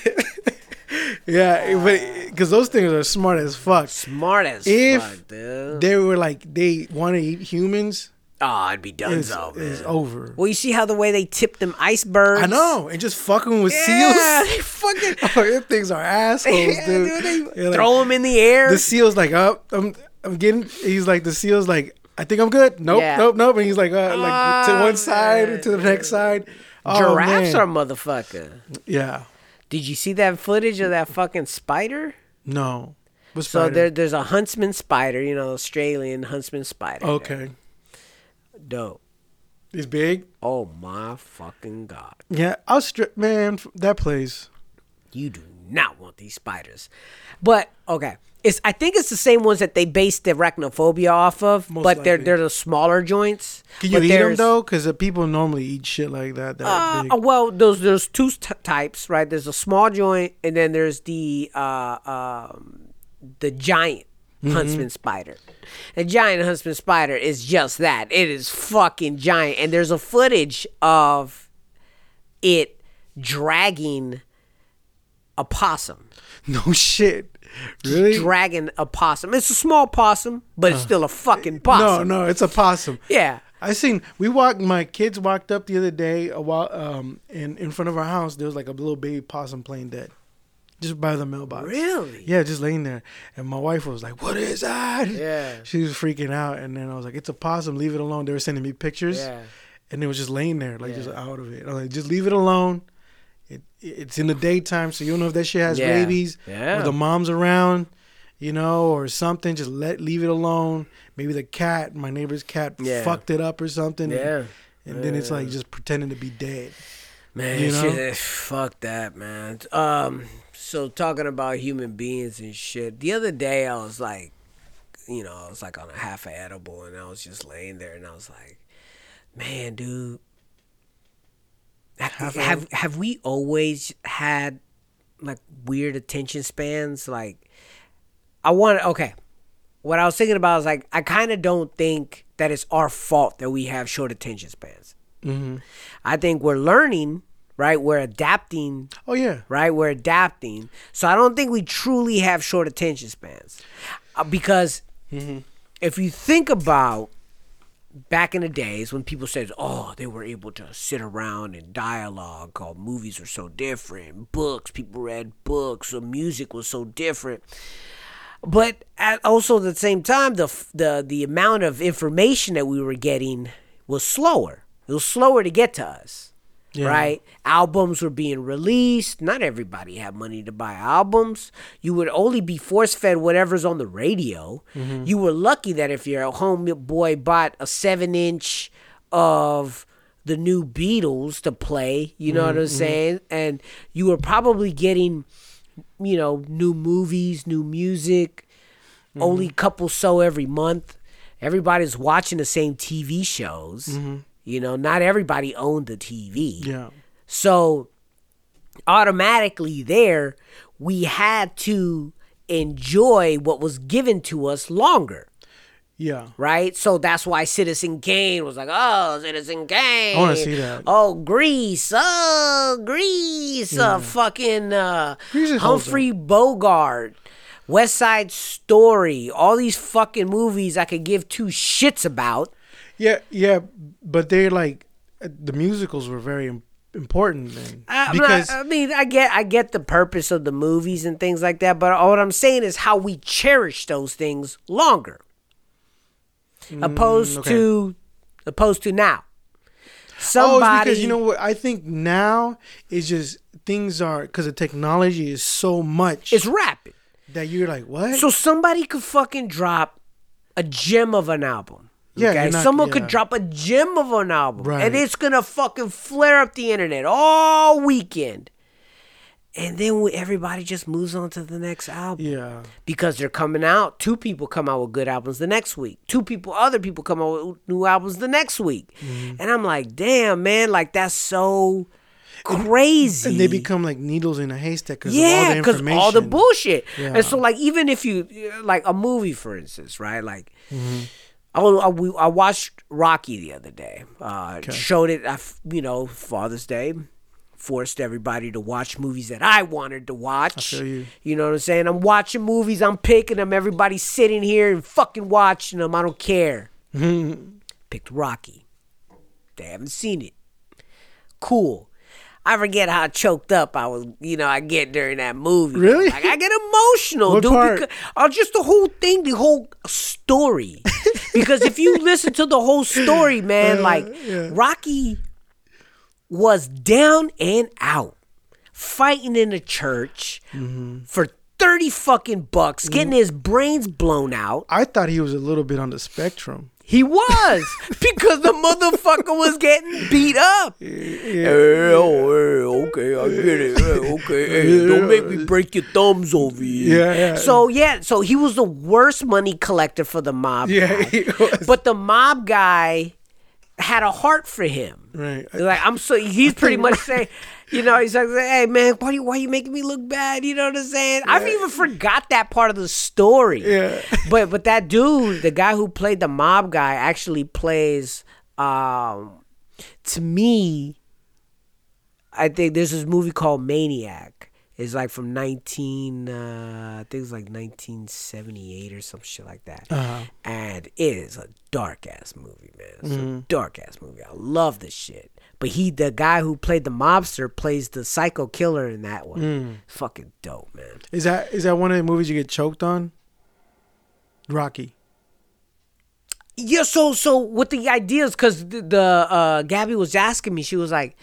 Yeah, but because those things are smart as fuck. Smart as If fuck, dude. They were like they want to eat humans. Oh, I'd be done It's, so, it's over. Well, you see how the way they tip them icebergs? I know, and just fucking with Yeah, seals. they (laughs) fucking Oh, them things are assholes, (laughs) yeah, dude. dude, they Yeah, like, throw them in the air. the seal's like, oh, I'm, I'm getting. He's like, the seal's like, I think I'm good. Nope, Yeah. nope, nope. And he's like, uh, like to one side, man. to the next side. Oh, Giraffes man. are motherfucker. Yeah. Did you see that footage of that fucking spider? No. What's So there, there's a huntsman spider, you know, Australian huntsman spider. Okay. Dope. He's big. Oh my fucking god. Yeah, strip man. That place. You do not want these spiders. But okay. It's I think it's the same ones that they based the arachnophobia off of, Most but they're they're the smaller joints. Can you But eat them though? Because people normally eat shit like that. That Uh, big. well, those there's two t- types, right? There's a small joint, and then there's the uh, um, the giant Mm-hmm. huntsman spider. The giant huntsman spider is just that. It is fucking giant, and there's a footage of it dragging a possum. (laughs) No shit. (laughs) Really? Dragging a possum. It's a small possum, but it's still a fucking possum. No, no, it's a possum. Yeah. I seen we walked. My kids walked up the other day a while um in in front of our house. There was like a little baby possum playing dead, just by the mailbox. Really? Yeah, just laying there. And my wife was like, "What is that?" (laughs) Yeah. She was freaking out, and then I was like, "It's a possum. Leave it alone." They were sending me pictures. Yeah. And it was just laying there, like just out of it. I was like, "Just leave it alone." It it's in the daytime, so you don't know if that shit has Yeah. rabies Yeah. or the mom's around, you know, or something. Just let leave it alone. Maybe the cat, my neighbor's cat, Yeah. fucked it up or something. and- Yeah. and then it's like just pretending to be dead. Man, You know? shit, fuck that, man. Um, so talking about human beings and shit. The other day, I was like, you know, I was like on a half edible, and I was just laying there, and I was like, man, dude, ha- Half a have have we always had like weird attention spans? Like, I want okay. what I was thinking about is like I kind of don't think that it's our fault that we have short attention spans. Mm-hmm. I think we're learning, right? We're adapting, Oh yeah. right? We're adapting. So I don't think we truly have short attention spans, uh, because if you think about back in the days when people said, "Oh, they were able to sit around and dialogue," called movies were so different, books people read books, so music was so different. But at also at the same time, the the the amount of information that we were getting was slower. It was slower to get to us Yeah. right? Albums were being released. Not everybody had money to buy albums. You would only be force fed whatever's on the radio. Mm-hmm. You were lucky that if your home boy bought a seven inch of the new Beatles to play, you know what mm-hmm, I'm mm-hmm. saying? And you were probably getting, you know, new movies, new music, only couple so every month. Everybody's watching the same TV shows. You know, not everybody owned the TV. Yeah. So automatically there, we had to enjoy what was given to us longer. Yeah. Right? So that's why Citizen Kane was like, oh, Citizen Kane. I wanna see that. Oh, Grease. Oh, Grease. Uh, fucking uh, Humphrey Bogart. West Side Story. All these fucking movies I could give two shits about. Yeah, yeah, but they're like uh, the musicals were very important then I'm because not, I mean, I get, I get the purpose of the movies and things like that, but what I'm saying is how we cherish those things longer, opposed Mm, okay. to, opposed to now. oh, Somebody, it's because you know what I think now is just things are because the technology is so much it's rapid. that you're like what? So somebody could fucking drop a gem of an album. Yeah, okay? not- someone yeah. could drop a gem of an album, Right. and it's gonna fucking flare up the internet all weekend. And then we, everybody just moves on to the next album. yeah, because they're coming out. Two people come out with good albums the next week. Two people, other people come out with new albums the next week. Mm-hmm. And I'm like, damn, man, like that's so crazy. and they become like needles in a haystack because yeah, of all the because all the bullshit. Yeah. And so, like, even if you like a movie, for instance, right? Like, Mm-hmm. I, I, we- I watched Rocky the other day. Uh, Showed it, you know, Father's Day. Forced everybody to watch movies that I wanted to watch. feel you. know what I'm saying? I'm watching movies. I'm picking them. Everybody's sitting here and fucking watching them. I don't care. (laughs) Picked Rocky. They haven't seen it. Cool. I forget how choked up I was, you know, I get during that movie. Really? Like I get emotional, What dude. part? Because, uh, just the whole thing, the whole story. (laughs) because if you listen to the whole story, (laughs) man, Uh, like Rocky was down and out, fighting in a church Mm-hmm. for thirty fucking bucks, getting his brains blown out. I thought he was a little bit on the spectrum. He was (laughs) because the motherfucker was getting beat up. Hey, oh, hey, okay, I get it. Hey, okay, hey, don't make me break your thumbs over here. Yeah, yeah. So yeah, so he was the worst money collector for the mob. Yeah, guy. he was. but the mob guy had a heart for him. Right. Like I'm so he's pretty much saying, you know, he's like, hey man, why you why you making me look bad? You know what I'm saying? I've even forgot that part of the story. Yeah. (laughs) But but that dude, the guy who played the mob guy, actually plays. Um, to me, I think there's this movie called Maniac. It's like from 19, uh, I think it's like 1978 or some shit like that. Uh-huh. And it is a dark ass movie, man. It's a dark ass movie. I love this shit. But he, the guy who played the mobster, plays the psycho killer in that one. Fucking dope, man. Is that is that one of the movies you get choked on? Rocky. Yeah, so so what the idea is because the, the uh, Gabby was asking me, she was like,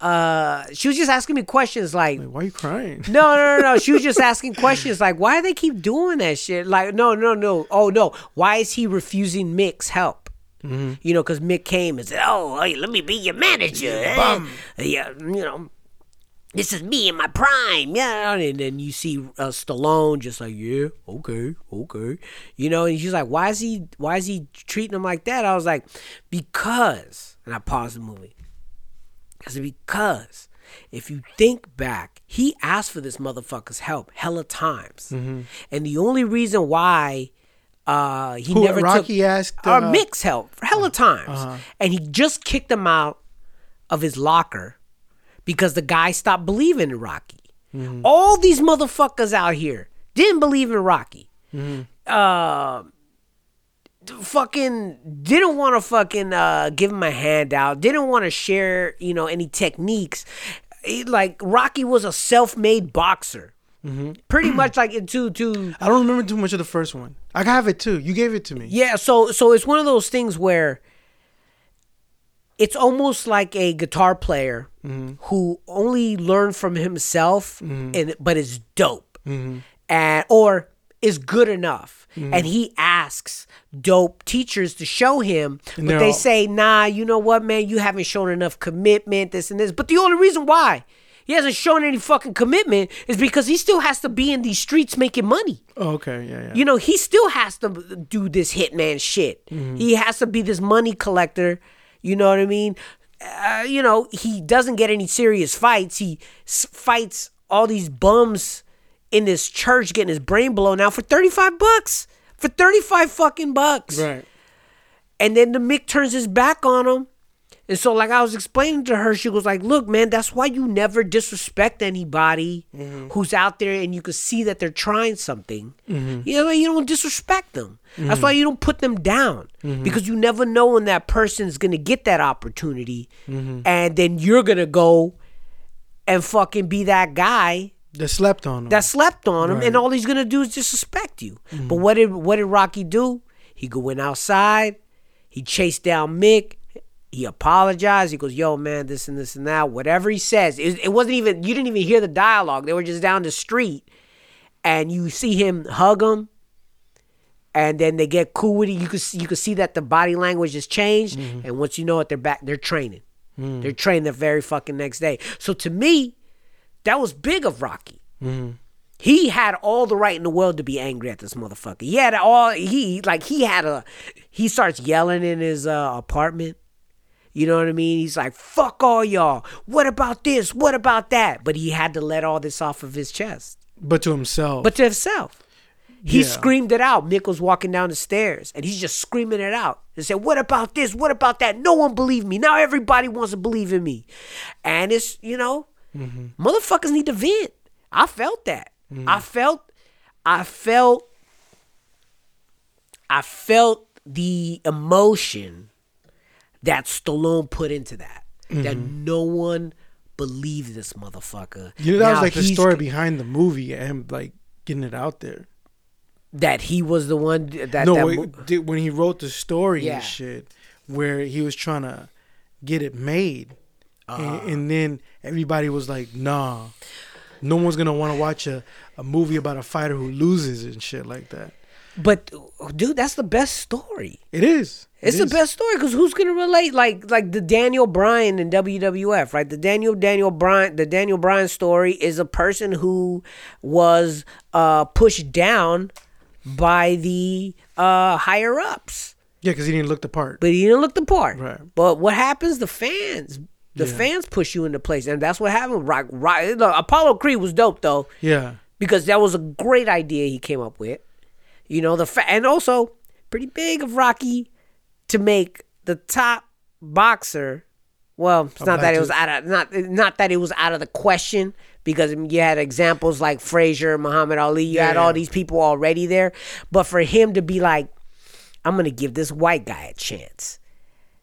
uh, she was just asking me questions like, Like, why are you crying? no, no, no, no. She was just asking questions like, why do they keep doing that shit? Like, no, no, no. Oh no, why is he refusing Mick's help? You know, because Mick came and said, "Oh, hey, let me be your manager." eh? Yeah, you know, this is me in my prime, yeah. And then you see uh, Stallone just like, yeah, okay, okay, you know. And she's like, why is he, why is he treating him like that? I was like, because, and I paused the movie. I said, because if you think back, he asked for this motherfucker's help hella times. And the only reason why Uh, he Who, never Rocky took asked, or uh, Mick's help for hella times, uh-huh. and he just kicked him out of his locker because the guy stopped believing in Rocky. Mm-hmm. All these motherfuckers out here didn't believe in Rocky. Mm-hmm. Uh, fucking didn't want to fucking uh, give him a handout. Didn't want to share, you know, any techniques. He- like Rocky was a self-made boxer, Mm-hmm. pretty much (clears throat) like to to I don't remember too much of the first one. I have it too. You gave it to me. yeah. So so it's one of those things where it's almost like a guitar player who only learned from himself, and but is dope, and or is good enough, and he asks dope teachers to show him, but they're they say, "Nah, you know what, man, you haven't shown enough commitment, this and this." But the only reason why he hasn't shown any fucking commitment is because he still has to be in these streets making money. Oh, okay. Yeah, yeah. You know, he still has to do this hitman shit. He has to be this money collector. You know what I mean? Uh, you know, he doesn't get any serious fights. He s- fights all these bums in this church getting his brain blown out for 35 bucks. For 35 fucking bucks. right. And then the Mick turns his back on him. And so, like I was explaining to her, she was like, "Look, man, that's why you never disrespect anybody mm-hmm. who's out there, and you can see that they're trying something. Mm-hmm. You know, you don't disrespect them. That's why mm-hmm. you don't put them down because you never know when that person's gonna get that opportunity, and then you're gonna go and fucking be that guy They slept on him. that slept on him, and all he's gonna do is disrespect you. Mm-hmm. But what did what did Rocky do? He go went outside, he chased down Mick, he apologized. He goes, "Yo, man, this and this and that." Whatever he says, it, it wasn't even you didn't even hear the dialogue. They were just down the street, and you see him hug him, and then they get cool with it. You could see, you could see that the body language has changed, mm-hmm. and once you know it, they're back. They're training. Mm. They're training the very fucking next day. So to me, that was big of Rocky. He had all the right in the world to be angry at this motherfucker. He had all he like he had a he starts yelling in his uh, apartment. You know what I mean? He's like, "Fuck all y'all. What about this? What about that?" But he had to let all this off of his chest. but to himself. But to himself. He Yeah. screamed it out. Mick was walking down the stairs and he's just screaming it out and said, What about this? What about that? No one believed me. Now everybody wants to believe in me. And it's, you know, Mm-hmm. motherfuckers need to vent. I felt that. Mm-hmm. I felt, I felt, I felt the emotion that Stallone put into that. That mm-hmm. no one believed this motherfucker. you know, that was like the story behind the movie and him like getting it out there. that he was the one that no, that wait, when he wrote the story Yeah. and shit, where he was trying to get it made, Uh-huh. and, and then everybody was like, "Nah, no one's gonna want to watch a, a movie about a fighter who loses and shit like that." But dude, that's the best story. It is. It It's the best story because who's gonna relate like like the Daniel Bryan in WWF, right? The Daniel Daniel Bryan the Daniel Bryan story is a person who was uh pushed down by the uh higher ups, Yeah, because he didn't look the part. but he didn't look the part. Right. But what happens? The fans. The Yeah. fans push you into place, and that's what happened. Right, right. Look, Apollo Creed was dope though. yeah, because that was a great idea he came up with. You know the fa- and also pretty big of Rocky to make the top boxer. Well, it's not that it was out of not not that it was out of the question because you had examples like Frazier, Muhammad Ali. You Yeah, had all these people already there, but for him to be like, I'm gonna give this white guy a chance.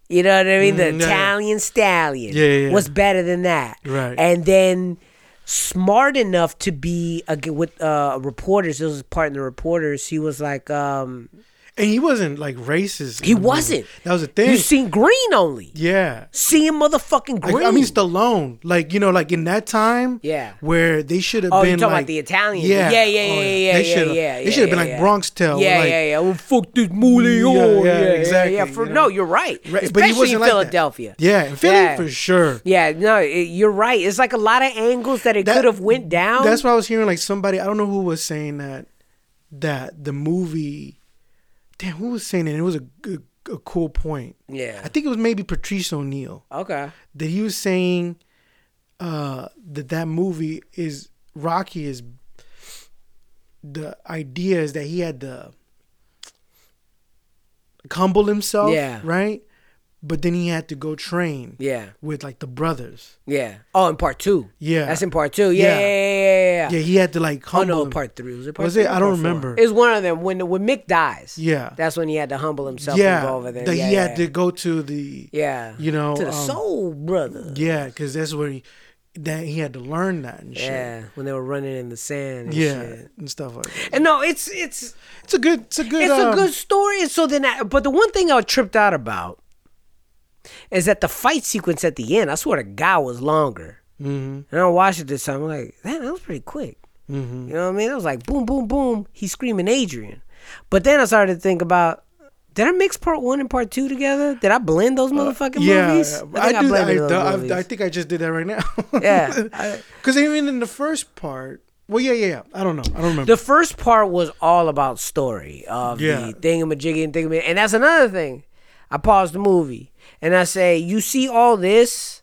You know what I mean? the Mm, yeah. Italian stallion. Yeah, yeah, yeah. What's better than that? Right. And then smart enough to be again with uh reporters. This was part in the reporters. He was like, um, and he wasn't like racist. he wasn't. That was the thing. You seen green only. yeah. Seeing motherfucking Like, green. I mean, Stallone, like you know, like in that time, Yeah. where they should have Oh, been you talking like about the Italian? yeah, yeah, yeah, yeah, oh, yeah, They yeah, should have, yeah, they yeah, should have been like yeah. Bronx Tale, Yeah, like, yeah, yeah. Well, fuck this moolie. Yeah, oh, yeah, yeah, exactly, Yeah, for, you no, you're right. Right, Especially but he wasn't in like that. Philadelphia. Yeah, in Philly Yeah. for sure. Yeah, no, it, you're right. It's like a lot of angles that it could have went down. That's what I was hearing. Like somebody, I don't know who was saying that, that the movie. Damn, who was saying it? It was a, a, a cool point. Yeah. I think it was maybe Patrice O'Neal okay. that he was saying uh, that that movie is Rocky is the idea is that he had to humble himself. Yeah. Right. But then he had to go train Yeah. with like the brothers. Yeah. Oh, in part two. Yeah. That's in part two. Yeah. Yeah. Yeah. Yeah. Yeah. yeah, Yeah, he had to like Humble Oh humble. no, him. part three. Was it part Was three it? I don't part four? remember. It was one of them when when Mick dies. Yeah. That's when he had to humble himself and yeah. go over there. That yeah, he had yeah. to go to the. Yeah. You know. to the um, soul brother. Yeah, because that's where he that he had to learn that and shit. Yeah, when they were running in the sand. And Yeah, shit. and stuff like that. And no, it's it's It's a good. It's a good. it's a um, good story. And so then, I, but the one thing I was tripped out about is that the fight sequence at the end. I swear to God was longer. mhm, And I watched it this time. I'm like, man, that was pretty quick. mhm. You know what I mean? It was like boom, boom, boom. He's screaming Adrian. But then I started to think about. Did I mix part one and part two together? Did I blend those motherfucking Uh, Yeah, movies? I, think I do. I, I, movies. I think I just did that right now. (laughs) Yeah, (laughs) because even in the first part, well, yeah, yeah, yeah. I don't know. I don't remember. The first part was all about story of Yeah. the thingamajiggy and thingamajiggy. And that's another thing. I paused the movie and I say, you see all this,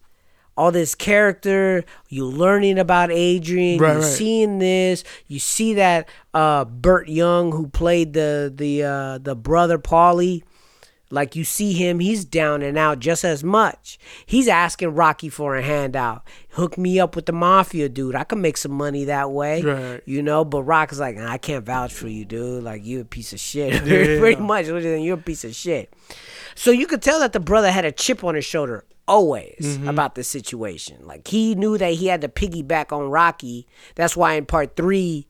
all this character, you learning about Adrian, Right, you right. seeing this, you see that uh, Burt Young who played the the uh, the brother Paulie. Like you see him, he's down and out just as much. He's asking Rocky for a handout. Hook me up with the mafia dude. I can make some money that way. Right. You know, but Rock is like, I can't vouch for you, dude. Like you a piece of shit. Yeah. (laughs) Pretty much. You're a piece of shit. So you could tell that the brother had a chip on his shoulder always Mm-hmm. about the situation. Like he knew that he had to piggyback on Rocky. That's why in part three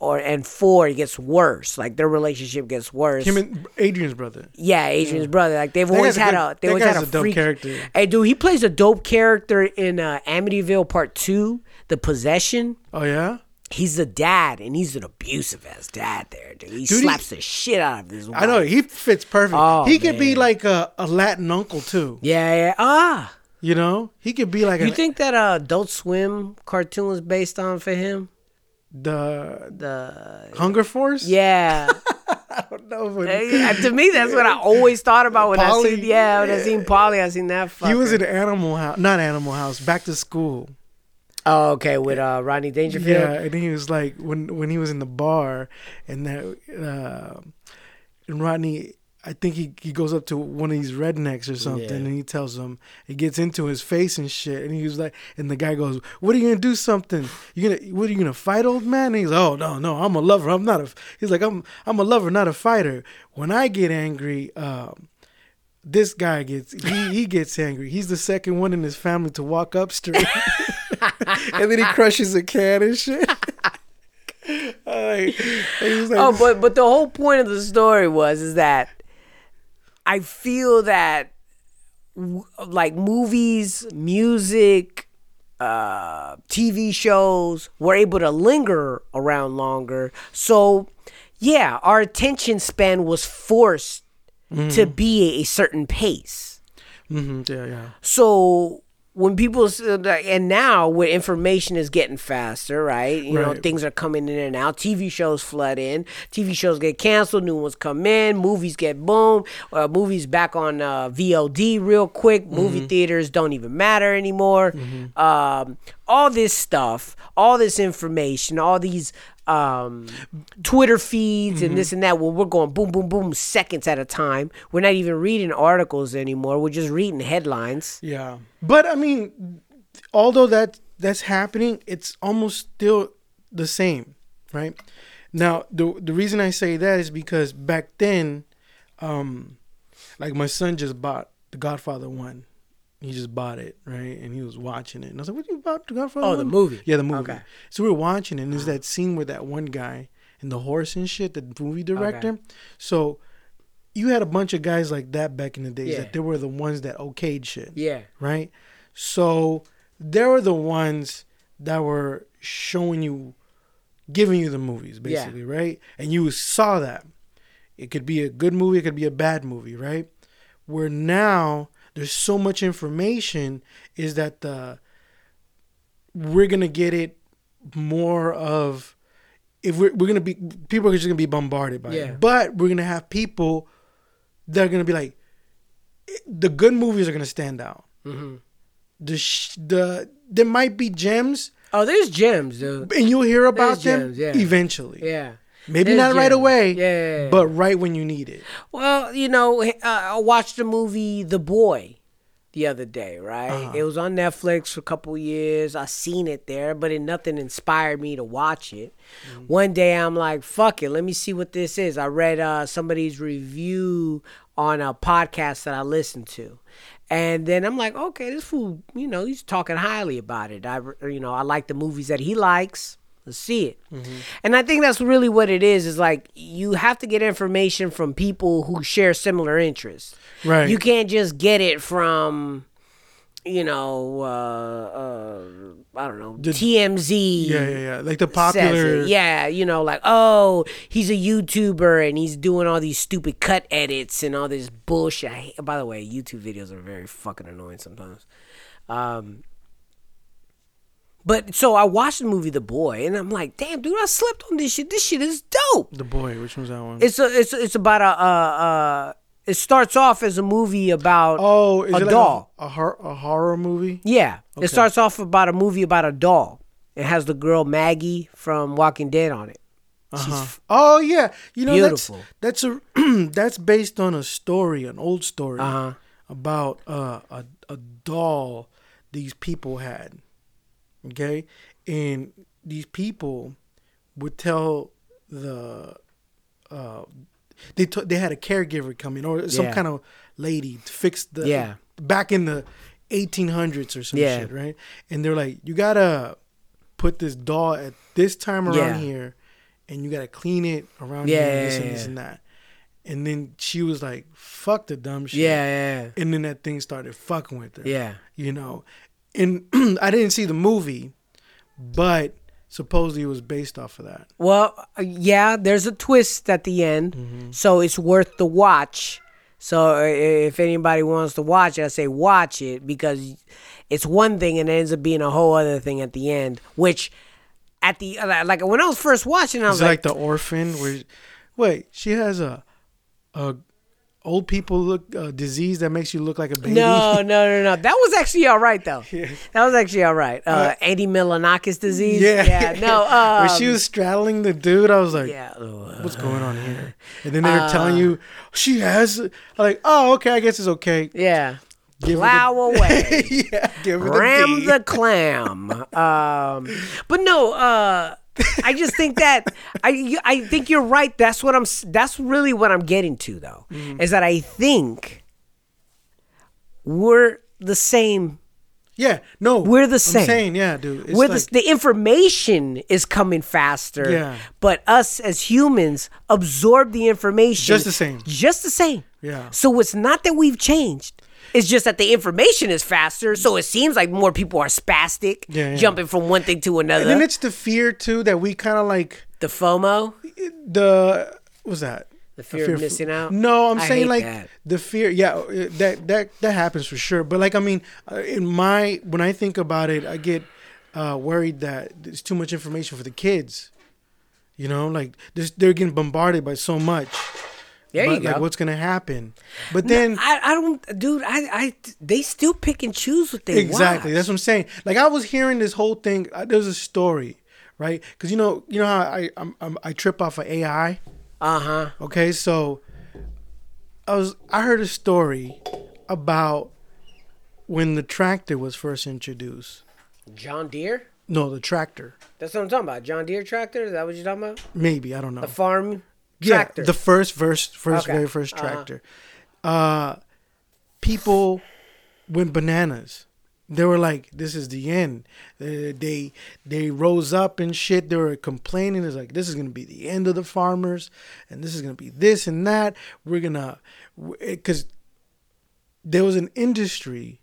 or and four it gets worse. Like their relationship gets worse. Him and Adrian's brother. Yeah, Adrian's brother. Like they've That always guy's a had good- a they always had a, a dope freak. character. Hey, dude, he plays a dope character in uh, Amityville Part Two, The Possession. Oh yeah. He's a dad, and he's an abusive ass dad. There, dude. He Dude, he- slaps the shit out of this. I know he fits perfect. Oh, he could be like a, a Latin uncle too. Yeah, yeah. Ah, You know, he could be like a you a, think that uh, Adult Swim cartoon was based on for him? the The Hunger Force. yeah. (laughs) I (laughs) don't know. But Yeah, to me, that's what I (laughs) always thought about when I Paulie, seen. Yeah, when I seen Paulie, I seen that. he was fucker. in Animal House, not Animal House, Back to School. Oh, okay, with uh, Rodney Dangerfield. Yeah, and he was like when when he was in the bar, and that uh, and Rodney, I think he, he goes up to one of these rednecks or something, Yeah. and he tells him he gets into his face and shit, and he was like, and the guy goes, "What are you gonna do? Something? You gonna what are you gonna fight, old man?" And he's, like, "Oh no, no, I'm a lover. I'm not a." He's like, "I'm I'm a lover, not a fighter. When I get angry." Um, this guy gets he, he gets angry. He's the second one in his family to walk up straight, (laughs) (laughs) (laughs) and then he crushes a can and shit. (laughs) Like, and he was like, Oh, but but the whole point of the story was is that I feel that w- like movies, music, uh, TV shows were able to linger around longer. So yeah, our attention span was forced to be a certain pace. Mhm, yeah, yeah, So when people uh, and now where information is getting faster, right? You know, things are coming in and out. TV shows flood in. TV shows get canceled. New ones come in. Movies get boom. Uh, movies back on uh, VOD real quick. Movie theaters don't even matter anymore. Um, all this stuff, all this information, all these um, Twitter feeds and this and that. Well, we're going boom, boom, boom, seconds at a time. We're not even reading articles anymore. We're just reading headlines. yeah. But I mean, although that that's happening, it's almost still the same, right? Now, the the reason I say that is because back then, um, like my son just bought The Godfather one. He just bought it, right? And he was watching it, and I was like, "What are you bought The Godfather?" Oh, the movie. Yeah, the movie. Okay. So we were watching, it, and there's that scene where that one guy and the horse and shit, the movie director. So you had a bunch of guys like that back in the days Yeah. that they were the ones that okayed shit, Yeah. right? So they were the ones that were showing you, giving you the movies, Yeah. basically, right? And you saw that. It could be a good movie, it could be a bad movie, right? Where now there's so much information, is that the we're gonna get it more of if we're, we're gonna be people are just gonna be bombarded by Yeah. it but we're gonna have people that are gonna be like the good movies are gonna stand out Mm-hmm. the sh- the there might be gems Oh, there's gems, dude. and you'll hear about There's them gems, yeah. eventually Yeah. Maybe There's not right gems. away, Yeah. but right when you need it. Well, you know, uh, I watched the movie The Boy the other day, right? Uh-huh. It was on Netflix for a couple years. I seen it there, but it nothing inspired me to watch it. Mm-hmm. One day I'm like, fuck it, let me see what this is. I read uh, somebody's review on a podcast that I listened to. And then I'm like, okay, this fool, you know, he's talking highly about it. I, you know, I like the movies that he likes. Let's see it. Mm-hmm. And I think that's really what it is. Is like you have to get information from people who share similar interests. Right. You can't just get it from, you know, uh, uh, I don't know, The- TMZ. Yeah, yeah, yeah. Like the popular. Yeah, you know, like, oh, he's a YouTuber and he's doing all these stupid cut edits and all this bullshit. I hate, by the way, YouTube videos are very fucking annoying sometimes. Um, but so I watched the movie The Boy and I'm like, damn, dude, I slept on this shit. This shit is dope. The boy, which one's that one? It's a, it's it's about a, uh, uh, it starts off as a movie about oh, is a like doll. A, a, hor- a horror movie? Yeah, Okay. it starts off about a movie about a doll. It has the girl Maggie from Walking Dead on it. Uh-huh. f- Oh yeah, you know Beautiful. that's that's a (clears throat) that's based on a story, an old story Uh-huh. about uh, a a doll these people had. Okay, and these people would tell the uh they t- they had a caregiver come in or some Yeah. kind of lady to fix the Yeah. back in the 1800s or some Yeah. shit, right? And they're like, you gotta put this doll at this time around here, and you gotta clean it around here, and this yeah, and this and that. And then she was like, "Fuck the dumb shit." yeah, yeah, And then that thing started fucking with her. yeah. You know, and (clears throat) I didn't see the movie, but supposedly it was based off of that. Well, yeah, there's a twist at the end, Mm-hmm. so it's worth the watch. So if anybody wants to watch it, I say watch it because it's one thing and it ends up being a whole other thing at the end. Which at the uh, like when I was first watching, I was like, like, the orphan where, wait, she has a, a old people look uh, disease that makes you look like a baby. no, no, no, no. That was actually all right though. (laughs) Yeah. That was actually all right. Uh, Andy Milonakis disease. Yeah, yeah. No, um, (laughs) When she was straddling the dude, I was like, Yeah. uh, "What's going on here?" And then they were telling you she has. I'm like, "Oh, okay, I guess it's okay." Yeah. Give Plow the- (laughs) away. yeah, give her Ram the, the clam. Um, but no, uh, I just think that I I think you're right. That's what I'm. That's really what I'm getting to, though, Mm-hmm. is that I think we're the same. Yeah, no, We're the same. saying, yeah, dude. It's We're like, the the information is coming faster. Yeah. But us as humans absorb the information Just the same. Just the same. Yeah. So it's not that we've changed. It's just that the information is faster, so it seems like more people are spastic, Yeah, yeah. jumping from one thing to another. and then it's the fear too that we kind of like the FOMO. the what's that? The fear of missing out? No, I'm I saying like that. the fear. Yeah, uh, that that that happens for sure. But like I mean, uh, in my when I think about it, I get uh, worried that there's too much information for the kids. You know, like they're getting bombarded by so much. There but, you go. Like what's gonna happen? But then I, I don't, dude. I, I, they still pick and choose what they exactly watch. that's what I'm saying. Like I was hearing this whole thing. Uh, there was a story, right? Because you know, you know how I I'm, I'm, I trip off of AI. Uh huh. Okay, so I was I heard a story about when the tractor was first introduced. John Deere. No, the tractor. That's what I'm talking about. John Deere tractor. Is that what you're talking about? Maybe I don't know. The farm Yeah, the first, first, first, Okay. very 1st Uh-huh. tractor. Uh, people went bananas. They were like, "This is the end." Uh, they they rose up and shit. They were complaining. It's like this is gonna be the end of the farmers, and this is gonna be this and that. We're gonna, because there was an industry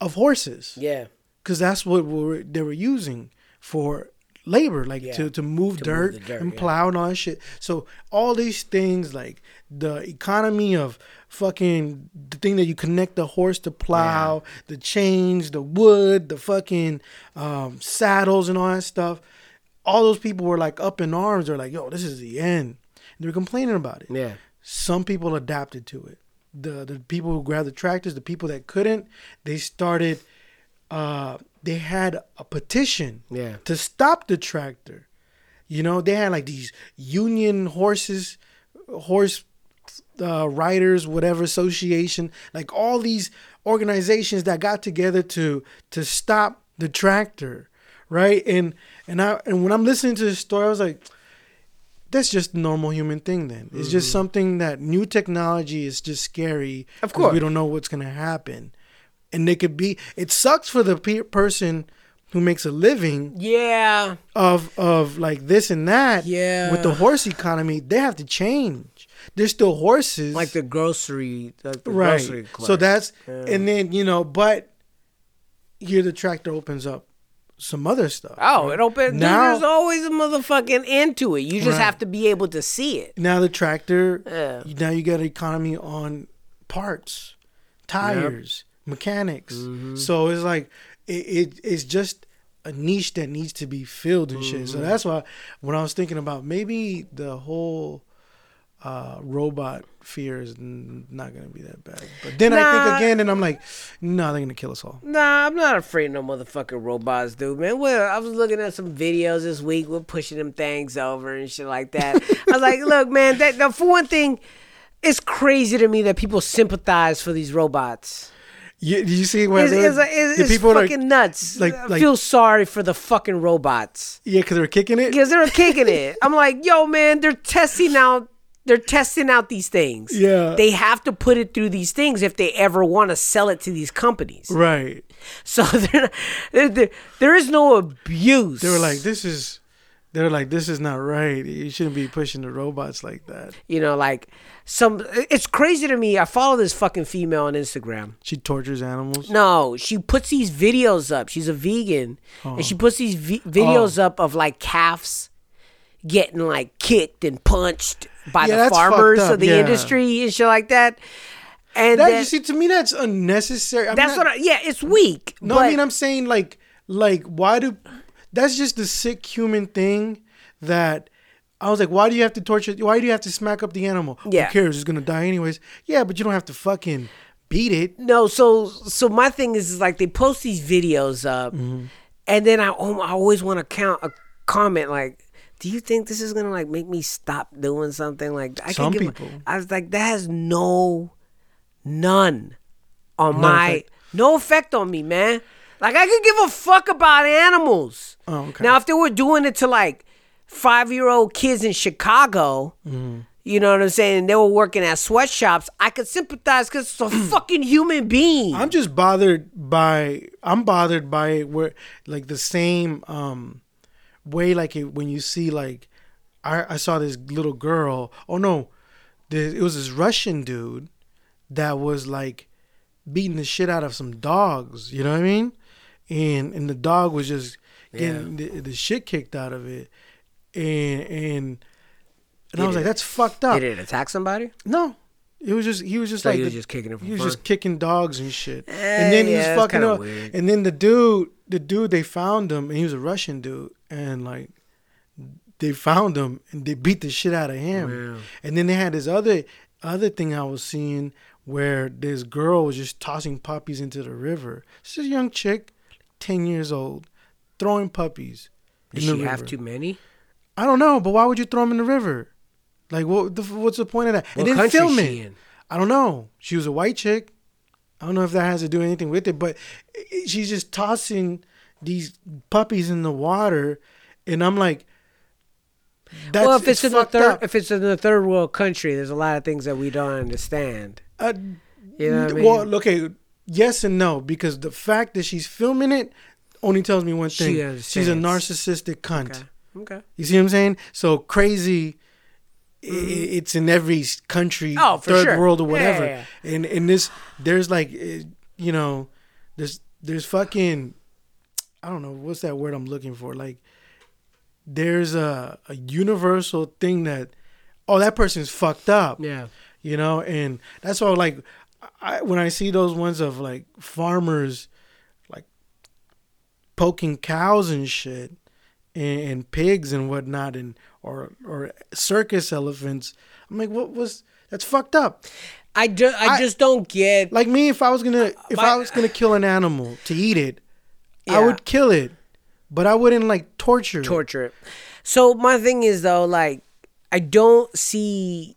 of horses yeah. because that's what we were, they were using for labor, like Yeah. to, to move To dirt the dirt, and yeah. plow and all that shit. So all these things, like the economy of fucking the thing that you connect the horse to plow, the chains, the wood, the fucking um, saddles, and all that stuff. All those people were like up in arms. They're like, "Yo, this is the end." They were complaining about it. Yeah. Some people adapted to it. The the people who grabbed the tractors, the people that couldn't, they started. Uh, they had a petition Yeah. to stop the tractor. You know, they had like these union horses, horse uh, riders, whatever association, like all these organizations that got together to to stop the tractor, right? And and I and when I'm listening to this story, I was like, that's just a normal human thing. Then it's just something that new technology is just scary. Of course. we don't know what's gonna happen, and they could be. It sucks for the pe- person who makes a living Yeah. of of like this and that. Yeah. With the horse economy, they have to change. There's still horses. Like the grocery, like the right. grocery So that's Yeah. and then you know, but here the tractor opens up some other stuff. Oh, it opens. Now- there's always a motherfucking end to it. You just Right. have to be able to see it. Now the tractor. Yeah. Now you got an economy on parts, tires, mechanics. Mm-hmm. So it's like it, it it's just a niche that needs to be filled and shit. So Mm-hmm. that's why when I was thinking about maybe the whole uh, robot fear is n- not gonna be that bad. But then I think again, and I'm like, no, they're gonna kill us all. Nah, I'm not afraid of no motherfucking robots, dude, man. Well, I was looking at some videos this week. We're pushing them things over and shit like that. (laughs) I was like, look, man, that, that for one thing, it's crazy to me that people sympathize for these robots. You, did you see where It's, they're- it's, it's, the it's people are- fucking nuts. like- I like- feel sorry for the fucking robots yeah, because they're kicking it. because they're kicking it. (laughs) I'm like, yo, man, they're testing out. They're testing out these things. Yeah. They have to put it through these things if they ever want to sell it to these companies. Right. So (laughs) they're not, there, there, there is no abuse. They were like, this is. They're like, this is not right. You shouldn't be pushing the robots like that. you know, like some. It's crazy to me. I follow this fucking female on Instagram. She tortures animals. No, she puts these videos up. She's a vegan, and Oh. she puts these vi- videos oh. up of like calves getting like kicked and punched by Yeah, the farmers of the yeah. industry and shit like that. And That then- you see, to me, that's unnecessary. I'm that's not- what. I, yeah, it's weak. No, but I mean, I'm saying like, like, why do? That's just the sick human thing that. I was like, why do you have to torture? Why do you have to smack up the animal? Yeah. Who cares? It's gonna die anyways. Yeah, but you don't have to fucking beat it. No, so so my thing is, is like they post these videos up, Mm-hmm. and then I I always want to count a comment like, do you think this is gonna like make me stop doing something? Like I Some can people. I was like, that has no, none, on No my effect. no effect on me, man. Like I could give a fuck about animals. Oh, okay. Now if they were doing it to like five year old kids in Chicago. Mm-hmm. You know what I'm saying? They were working at sweatshops. I could sympathize because it's a (clears throat) fucking human being. I'm just bothered by I'm bothered by it where like the same um way like it, when you see like I I saw this little girl oh no it was this Russian dude that was like beating the shit out of some dogs you know what I mean and and the dog was just getting the, the shit kicked out of it and and and I was like that's fucked up Did it attack somebody? no it was just he was just So like he was the- just kicking he was fun? just kicking dogs and shit. Eh, and then he yeah, was fucking up. weird. And then the dude, the dude, they found him, and he was a Russian dude, and like they found him and they beat the shit out of him. Wow. And then they had this other other thing I was seeing where this girl was just tossing puppies into the river. She's a young chick, ten years old, throwing puppies. Did the she have river. too many? I don't know, but why would you throw them in the river? Like, what? The, what's the point of that? What and then film it. in? I don't know. She was a white chick. I don't know if that has to do anything with it, but she's just tossing these puppies in the water, and I'm like, that's well, if it's, in the third, up. if it's in a third world country, there's a lot of things that we don't understand. Uh, You know what I mean? Well, okay, yes and no, because the fact that she's filming it only tells me one thing. She she's a narcissistic cunt. okay. Okay. You see what I'm saying? So crazy. i It's in every country, Mm-hmm. Oh, third sure. world or Yeah, whatever. yeah, And in this, there's like, eh, you know, there's there's fucking, I don't know what's that word I'm looking for. Like, there's a a universal thing that, oh, that person's fucked up Yeah. you know and that's why like I, when i see those ones of like farmers like poking cows and shit and, and pigs and whatnot and or or circus elephants i'm like what was that's fucked up I, ju- I, I- just don't get. like me if i was gonna uh, if i was gonna kill an animal to eat it i would kill it but I wouldn't like torture. torture it. So my thing is though, like, I don't see,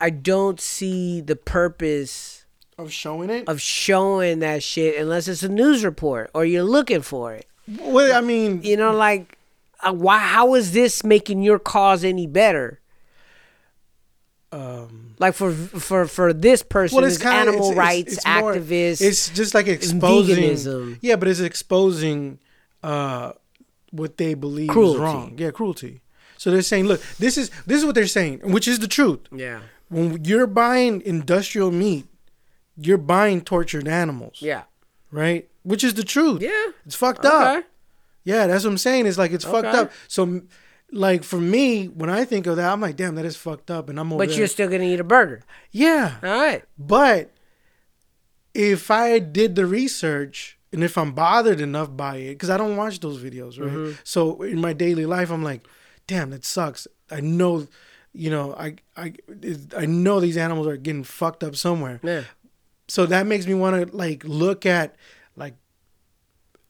I don't see the purpose of showing it. of showing that shit unless it's a news report or you're looking for it. well, I mean, You know, like, uh, why? How is this making your cause any better? um, Like for for for this person, well, it's kind of animal rights more- activist. It's just like exposing. veganism. Yeah, but it's exposing uh, what they believe Cruelty. is wrong. Yeah, cruelty. So they're saying, look, this is this is what they're saying, which is the truth. yeah, When you're buying industrial meat, you're buying tortured animals, yeah, right? Which is the truth. yeah. It's fucked up. Yeah, that's what I'm saying. It's like it's fucked up. So, like for me, when I think of that, I'm like, damn, that is fucked up, and I'm over But there. you're still gonna eat a burger. yeah. All right. But if I did the research and if I'm bothered enough by it, because I don't watch those videos, right? Mm-hmm. So in my daily life, I'm like, damn, that sucks. I know, you know, I I I know these animals are getting fucked up somewhere. Yeah. So that makes me want to like look at like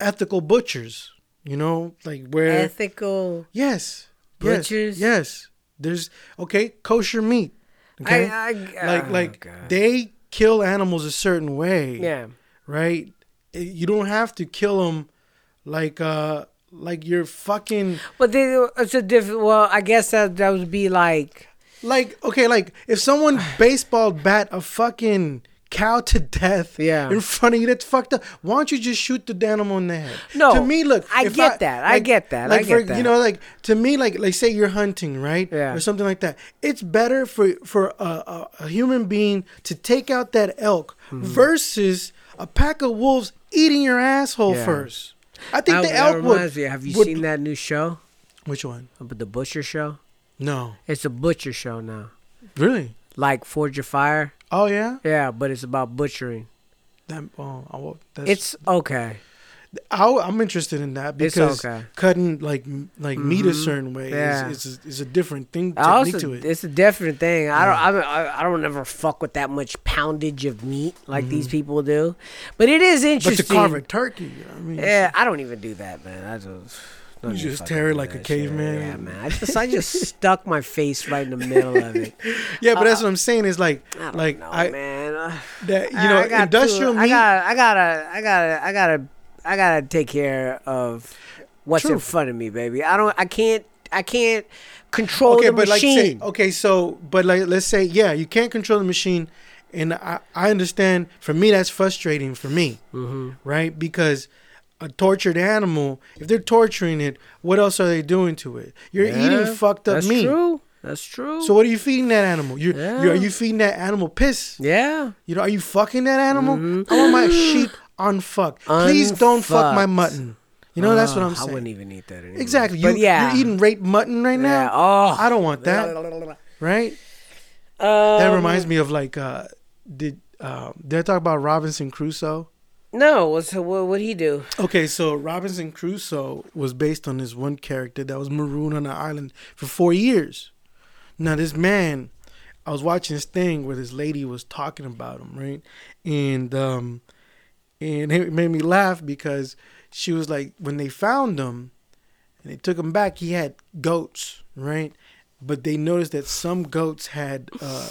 ethical butchers, you know, like where Ethical. yes, Butchers? yes, yes. There's okay kosher meat. Okay, I, I, like oh, like God. they kill animals a certain way yeah. right Eh, you don't have to kill them like uh like you're fucking But then it's a different. Well, I guess that that would be like. like okay like if someone (sighs) baseball bat a fucking cow to death Yeah. in front of you that's fucked up why don't you just shoot the animal in the head No, to me look I get that. I get that. I like for get that. you know like to me like like say you're hunting right Yeah. or something like that it's better for for a, a, a human being to take out that elk Hmm. versus a pack of wolves eating your asshole Yeah. first I think That, the elk reminds me. Have you would- seen that new show? which one About the butcher show? no It's a butcher show now. really Like Forged in Fire. oh yeah Yeah, but it's about butchering. that oh I that's, It's okay. I, I'm interested in that because okay. cutting like like meat a Mhm. certain way Yeah. is, is, a, is a different thing also, to it. it's a different thing. I don't. I, I don't ever fuck with that much poundage of meat like these people do. But it is Mm-hmm. But interesting. to carve a turkey, I mean, Yeah, I don't even do that, man. I just You just tear it like a caveman. Yeah, man. I just I just stuck my face right in the middle of it. (laughs) yeah, but that's what I'm saying is like I like know, I man. Uh, that you I- know I got industrial to, meat. I gotta, I gotta, I gotta, I gotta, I gotta take care of what's in front of me, baby. I don't. I can't. I can't control okay, the but like machine. say okay, so but like let's say yeah, you can't control the machine, and I I understand. For me, that's frustrating for me, mm-hmm. right? Because a tortured animal, if they're torturing it, what else are they doing to it? You're eating fucked up meat. That's meat. true. That's true. So what are you feeding that animal? You're, you're are you feeding that animal piss? yeah. You know, are you fucking that animal? Mhm. I want my (gasps) sheep unfucked. Please don't fuck my mutton. You know, that's what Oh, I'm saying. I wouldn't even eat that anymore. Exactly. You, But yeah, You're eating rape mutton right Yeah. now. Oh, I don't want that. (laughs) Right? That Um, reminds me of like, uh, did uh, did I talk about Robinson Crusoe? No, what's what? What he do? Okay, so Robinson Crusoe was based on this one character that was marooned on an island for four years. Now, this man, I was watching this thing where this lady was talking about him, right? And um, and it made me laugh because she was like, when they found him and they took him back, he had goats, right? But they noticed that some goats had uh,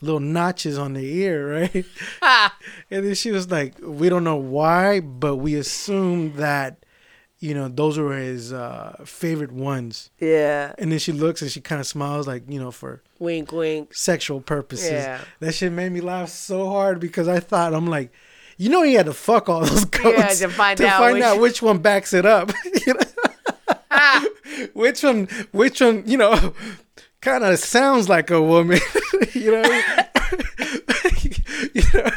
little notches on their ear, (laughs) right? And then she was like, "We don't know why, but we assume that, you know, those were his uh, favorite ones." Yeah. And then she looks and she kind of smiles, like you know, for Wink, wink. sexual purposes. Yeah. That shit made me laugh so hard because I thought I'm like, you know, he had to fuck all those goats to find to out find which- out which one backs it up. (laughs) You know? Ah. (laughs) which one? Which one? You know, (laughs) kind of sounds like a woman. you know. (laughs) you know,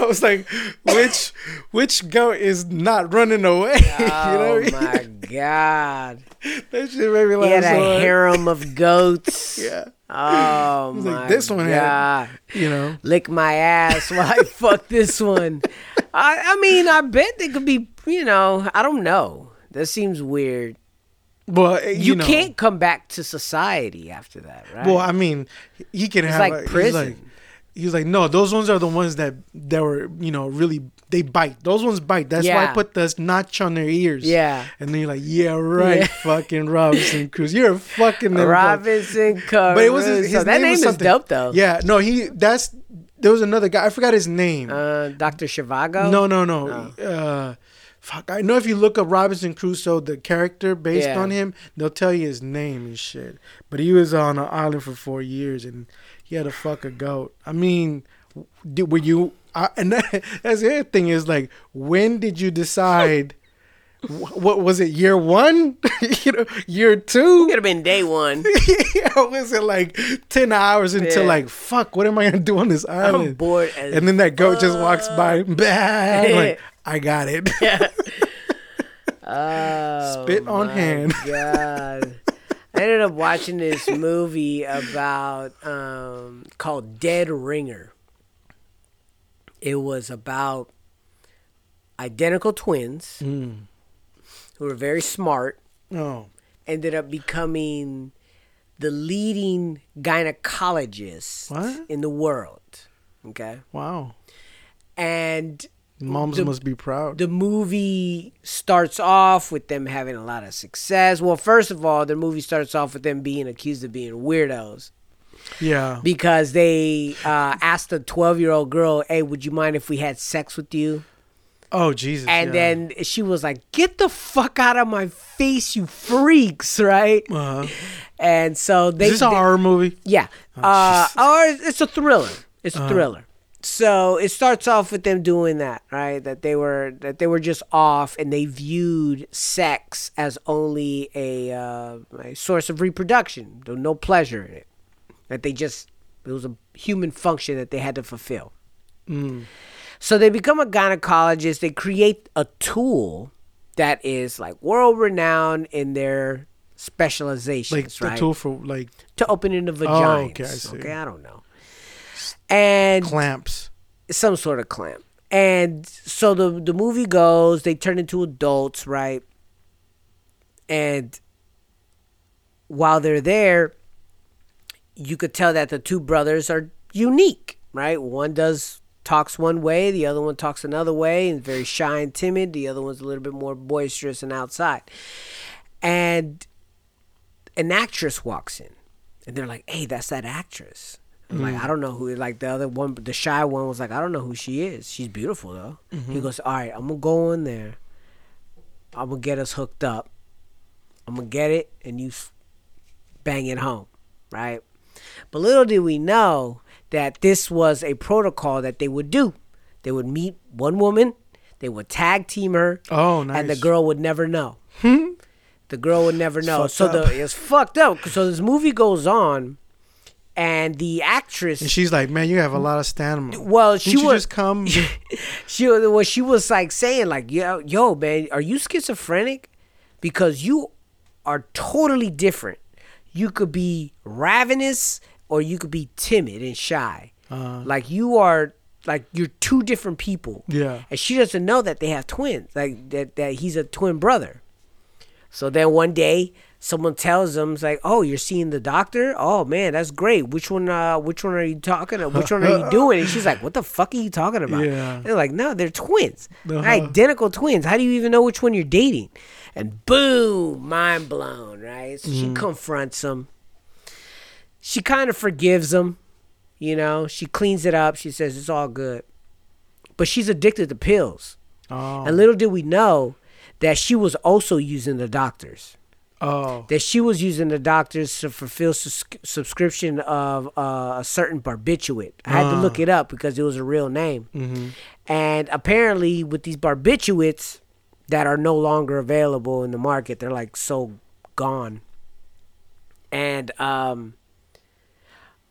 I was like, which which goat is not running away? (laughs) you know, Oh my god. that shit made me laugh He had so a hard. harem of (laughs) goats. Yeah, Oh my like, "This one had- you know. Lick my ass while I fuck this one. I I mean, I bet they could be. You know, I don't know. That seems weird. Well, eh, you, You, know, can't come back to society after that, right? Well, I mean, he can it's have like a, prison. like- he was like, no, those ones are the ones that that were you know really they bite. Those ones bite. That's why I put this notch on their ears. Yeah. And then you're like, yeah, right, Yeah. fucking Robinson Cruz. You're a fucking. Robinson Caruso. But it was his, his that name, was is something. dope though. Yeah, no, he that's there was another guy. I forgot his name. Uh, Dr. Zhivago. no, no, no. Uh, fuck, I know if you look up Robinson Crusoe, the character based Yeah. on him, they'll tell you his name and shit. But he was on an island for four years and he had to fuck a goat. I mean, did, were you? I, (laughs) and that, that's the other thing is like, when did you decide? What was it? Year one? (laughs) you know, year two? it Could have been day one. (laughs) yeah, was it like ten hours until Yeah. like fuck? What am I gonna do on this island? I'm bored and then that goat just walks by. I'm like, I got it. Oh, Spit on oh my hand. God. I ended up watching this movie about um, called Dead Ringer. It was about identical twins Mm. who were very smart, Oh, ended up becoming the leading gynecologist What? in the world. Okay. wow. And Moms The- must be proud. the movie starts off with them having a lot of success. Well, first of all, the movie starts off with them being accused of being weirdos yeah. because they uh, asked a 12 year old girl, Hey, would you mind if we had sex with you? Oh Jesus. And yeah. then she was like, Get the fuck out of my face, you freaks, right? Uh-huh. And so they. Is this a they- horror movie? Yeah. uh, or it's a thriller. It's a thriller. So it starts off with them doing that, right? That they were that they were just off and they viewed sex as only a, uh, a source of reproduction. There no pleasure in it. That they just it was a human function that they had to fulfill. Mm. So they become a gynecologist. They create a tool that is like world renowned in their specializations, Like the right? tool for like to open opening the vagina. okay, I see. Okay, I don't know. And clamps. some sort of clamp. And so the the movie goes, they turn into adults, right? And while they're there, you could tell that the two brothers are unique, right? One does talks one way, the other one talks another way, and very shy and timid. The other one's a little bit more boisterous and outside. And an actress walks in, and they're like, "Hey, that's that actress." I'm like, mm. I don't know who. Like the other one, the shy one was like, I don't know who she is. She's beautiful though. He mm-hmm. goes, all right, I'm gonna go in there. I'm gonna get us hooked up. I'm gonna get it, and you bang it home, right? But little did we know that this was a protocol that they would do. They would meet one woman, they would tag team her, Oh, nice. and hmm? the girl would never know. the girl would never know. So up. the it's fucked up. So this movie goes on, and the actress. And she's like, man, you have a lot of stamina. well, she was just come. (laughs) she well she was like saying like yo yo man are you schizophrenic because you are totally different you could be ravenous or you could be timid and shy Uh, like you are like you're two different people Yeah. and she doesn't know that they have twins like that that he's a twin brother so then one day someone tells them it's like oh you're seeing the doctor? Oh man that's great. Which one uh which one are you talking which one are you (laughs) doing? And she's like what the fuck are you talking about? Yeah. and they're like no they're twins. Uh-huh. identical twins. How do you even know which one you're dating? And boom mind blown right? So she confronts him. She kind of forgives him you know? She cleans it up. She says it's all good. But she's addicted to pills. Oh. and little did we know that she was also using the doctors. Oh. That she was using the doctors to fulfill sus- subscription of uh, a certain barbiturate. I had to Ah. look it up because it was a real name. Mhm. And apparently, with these barbiturates that are no longer available in the market, they're like so gone. And um,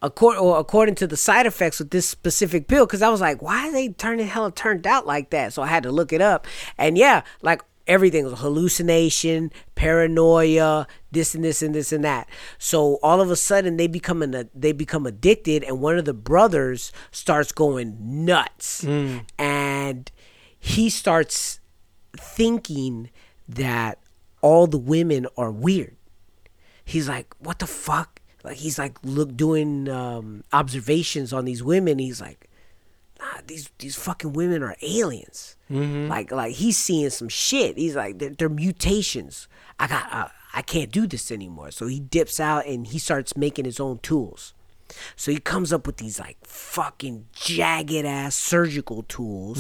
according or according to the side effects with this specific pill, because I was like, why are they turning hell turned out like that? So I had to look it up, and yeah, like everything was hallucination, paranoia, this and this and this and that. So all of a sudden they become an, they become addicted, and one of the brothers starts going nuts, and he starts thinking that all the women are weird. He's like, what the fuck? like he's like look doing um, observations on these women. He's like, nah, these these fucking women are aliens. Like like he's seeing some shit. He's like they're, they're mutations. I got uh, I can't do this anymore. So he dips out and he starts making his own tools. So he comes up with these like fucking jagged ass surgical tools,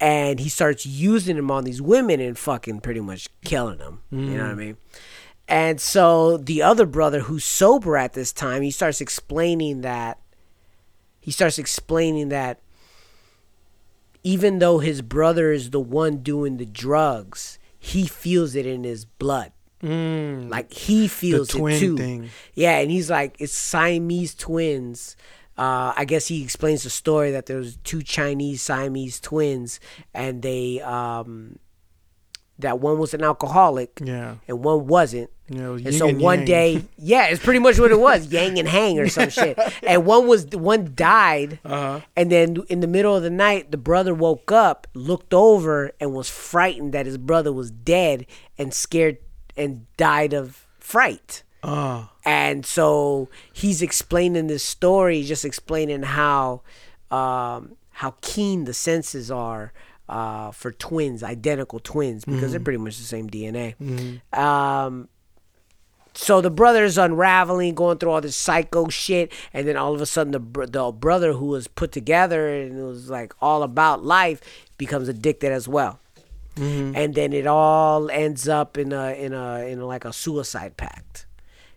and he starts using them on these women and fucking pretty much killing them. You know what I mean? And so the other brother, who's sober at this time, he starts explaining that. He starts explaining that even though his brother is the one doing the drugs, he feels it in his blood. Mm. Like he feels twin it too. thing. Yeah, and he's like, it's Siamese twins. Uh, I guess he explains the story that there was two Chinese Siamese twins, and they um, that one was an alcoholic, Yeah. and one wasn't. Yeah, was And so and one yang. day, (laughs) yeah, it's pretty much what it was, yang and hang or some shit. (laughs) And one was one died, Uh-huh. and then in the middle of the night, the brother woke up, looked over, and was frightened that his brother was dead, and scared and died of fright. Ah. And so he's explaining this story, just explaining how um, how keen the senses are uh, for twins, identical twins, because they're pretty much the same DNA. Um, so the brother is unraveling, going through all this psycho shit, and then all of a sudden the br- the brother who was put together and it was like all about life becomes addicted as well, and then it all ends up in a in a in a, like a suicide pact.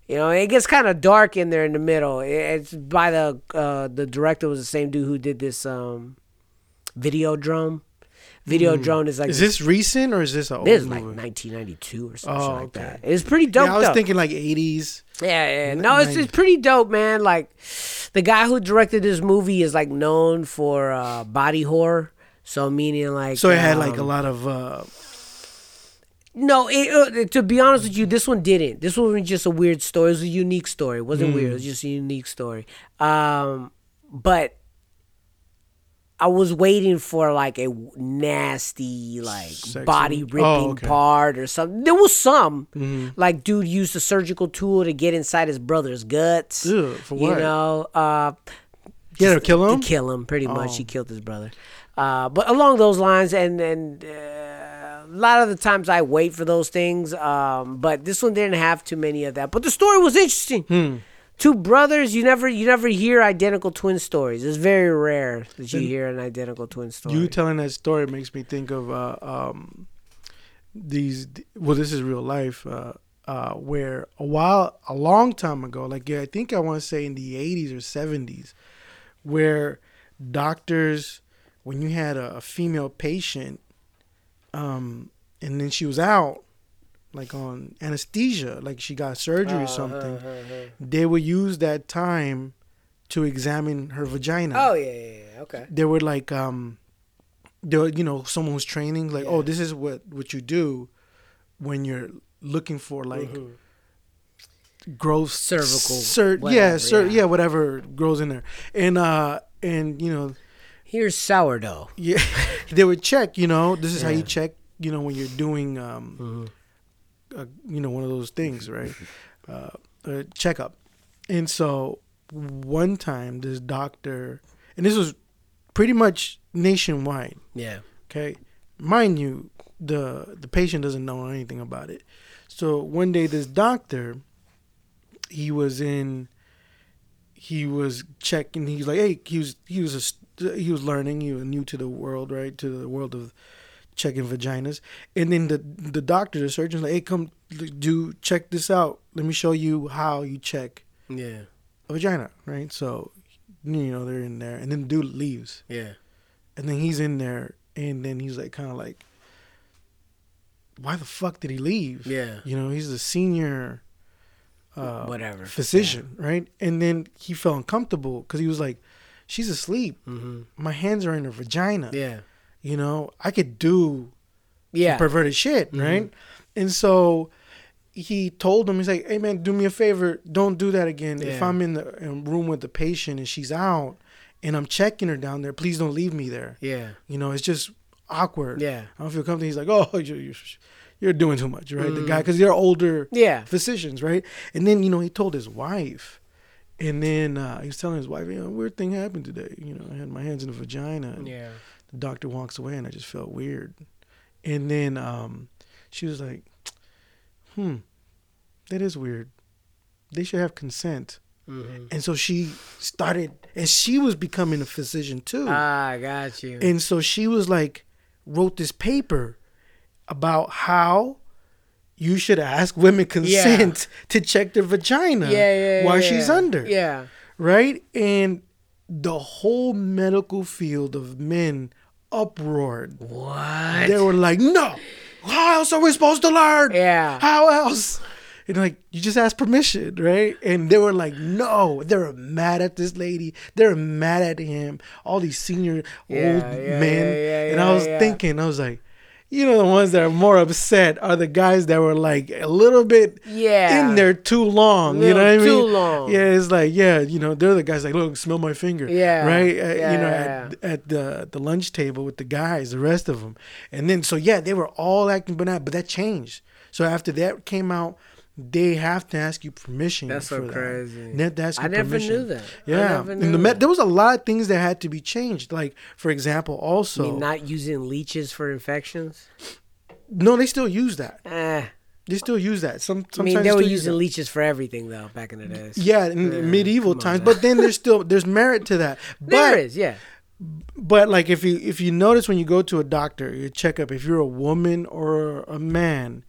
You know, it gets kind of dark in there in the middle. It's by the uh, the director was the same dude who did this um, Videodrome. Videodrome is like Is this recent or is this a old this is like 1992 or something Oh, like okay. that. It's pretty dope. yeah, I was though. thinking like 80s. Yeah, yeah. No, it's, it's pretty dope, man. Like the guy who directed this movie is like known for uh, body horror. So meaning like So it had like a um, lot of uh No, it, uh, to be honest with you, this one didn't. This one was just a weird story. It was a unique story. It wasn't weird. It was just a unique story. Um, but I was waiting for like a nasty, like Sexy- body ripping Oh, okay. part or something. There was some, like dude used a surgical tool to get inside his brother's guts. Ugh, for You know, uh, Yeah, to kill to him? kill him. Pretty much, Oh. he killed his brother. Uh, but along those lines, and and uh, a lot of the times I wait for those things. Um, but this one didn't have too many of that. But the story was interesting. Hmm. Two brothers, you never you never hear identical twin stories. It's very rare that you hear an identical twin story. You telling that story makes me think of uh, um, these. Well, this is real life. Uh, uh, where a while, a long time ago, like yeah, I think I want to say in the '80s or '70s, where doctors, when you had a, a female patient, um, and then she was out, like on anesthesia, like she got surgery or something, they would use that time to examine her vagina oh yeah, yeah, yeah. Okay. they were like um they were, you know someone was training like oh this is what what you do when you're looking for like growth Cervical, cer- yeah cer- yeah. yeah whatever grows in there and uh and you know Here's sourdough. yeah (laughs) they would check you know this is how you check you know when you're doing um uh, you know one of those things (laughs) right uh a checkup and so one time this doctor and this was pretty much nationwide Yeah. Okay, mind you, the the patient doesn't know anything about it. So one day, this doctor, he was in, he was checking. He's like, hey, he was he was a, he was learning. He was new to the world, right? To the world of checking vaginas. And then the the doctor, the surgeon's like, hey, come do check this out. Let me show you how you check Yeah. a vagina, right? So, you know, they're in there, and then the dude leaves Yeah. and then he's in there and then he's like kind of like why the fuck did he leave Yeah. you know he's the senior uh Whatever. physician right and then he felt uncomfortable because he was like she's asleep Mm-hmm. my hands are in her vagina Yeah. You know i could do Yeah. perverted shit Mm-hmm. right and so he told him he's like hey man do me a favor don't do that again if i'm in the room with the patient and she's out and i'm checking her down there please don't leave me there Yeah. you know, it's just awkward. Yeah. I don't feel comfortable. He's like, oh, (laughs) you're you're, you're doing too much, right? The guy because they're older Yeah. physicians, right? And then you know he told his wife, and then uh, he was telling his wife, you know, weird thing happened today. You know, I had my hands in the vagina. And Yeah. The doctor walks away, and I just felt weird. And then um, she was like, hmm, that is weird. They should have consent. Mm-hmm. And so she started, and she was becoming a physician too. Ah, got you. And so she was like, wrote this paper about how you should ask women consent to check their vagina yeah, yeah, while yeah, she's yeah. under. Yeah. Right? And the whole medical field of men uproared. What? They were like, no, how else are we supposed to learn? Yeah. How else? And like, you just ask permission, right? And they were like, no. They were mad at this lady. They were mad at him. All these senior Yeah, old yeah, men. yeah, yeah, and I was thinking, I was like, you know, the ones that are more upset are the guys that were like a little bit Yeah. in there too long. You know what I mean? Too long. Yeah, it's like, yeah, you know, they're the guys like, look, smell my finger. Yeah, Right? Uh, yeah, you know, yeah, at, at the the lunch table with the guys, the rest of them. And then, so yeah, they were all acting banana, but that changed. So after that came out, they have to ask you permission. That's so that. crazy. They have to ask I you never permission. knew that. I Yeah, never and the knew there was a lot of things that had to be changed. Like, for example, also, mean, not using leeches for infections. no, they still use that. Eh. They still use that. Some, I mean, they were using leeches for everything though back in the days. Yeah, in Yeah, medieval times, but then there's still there's merit to that. (laughs) But there is, yeah. but like if you if you notice when you go to a doctor, your checkup, if you're a woman or a man,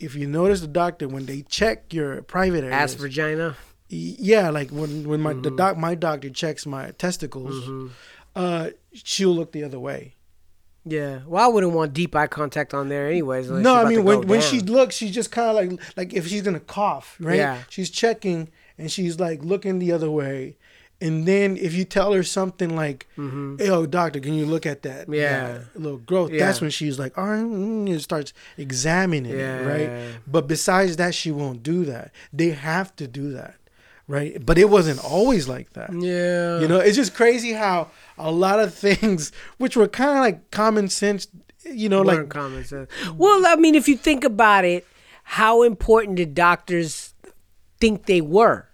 if you notice the doctor when they check your private areas, Ass vagina. yeah, like when when my Mm-hmm. the doc my doctor checks my testicles, uh, she'll look the other way. Yeah. Well, I wouldn't want deep eye contact on there, anyways. unless no, I mean when when down. she looks, she's just kind of like like if she's gonna cough, right? Yeah. She's checking and she's like looking the other way, and then if you tell her something like, "Hey, "Yo, doctor, can you look at that? Mm-hmm. Yeah. that little growth." Yeah. That's when she's like, "All right," mm, and starts examining Yeah. it, right? But besides that, she won't do that. They have to do that, right? But it wasn't always like that. Yeah. You know, it's just crazy how a lot of (laughs) things, which were kind of like common sense, you know, Weren't like common sense. Well, I mean, if you think about it, how important did doctors think they were?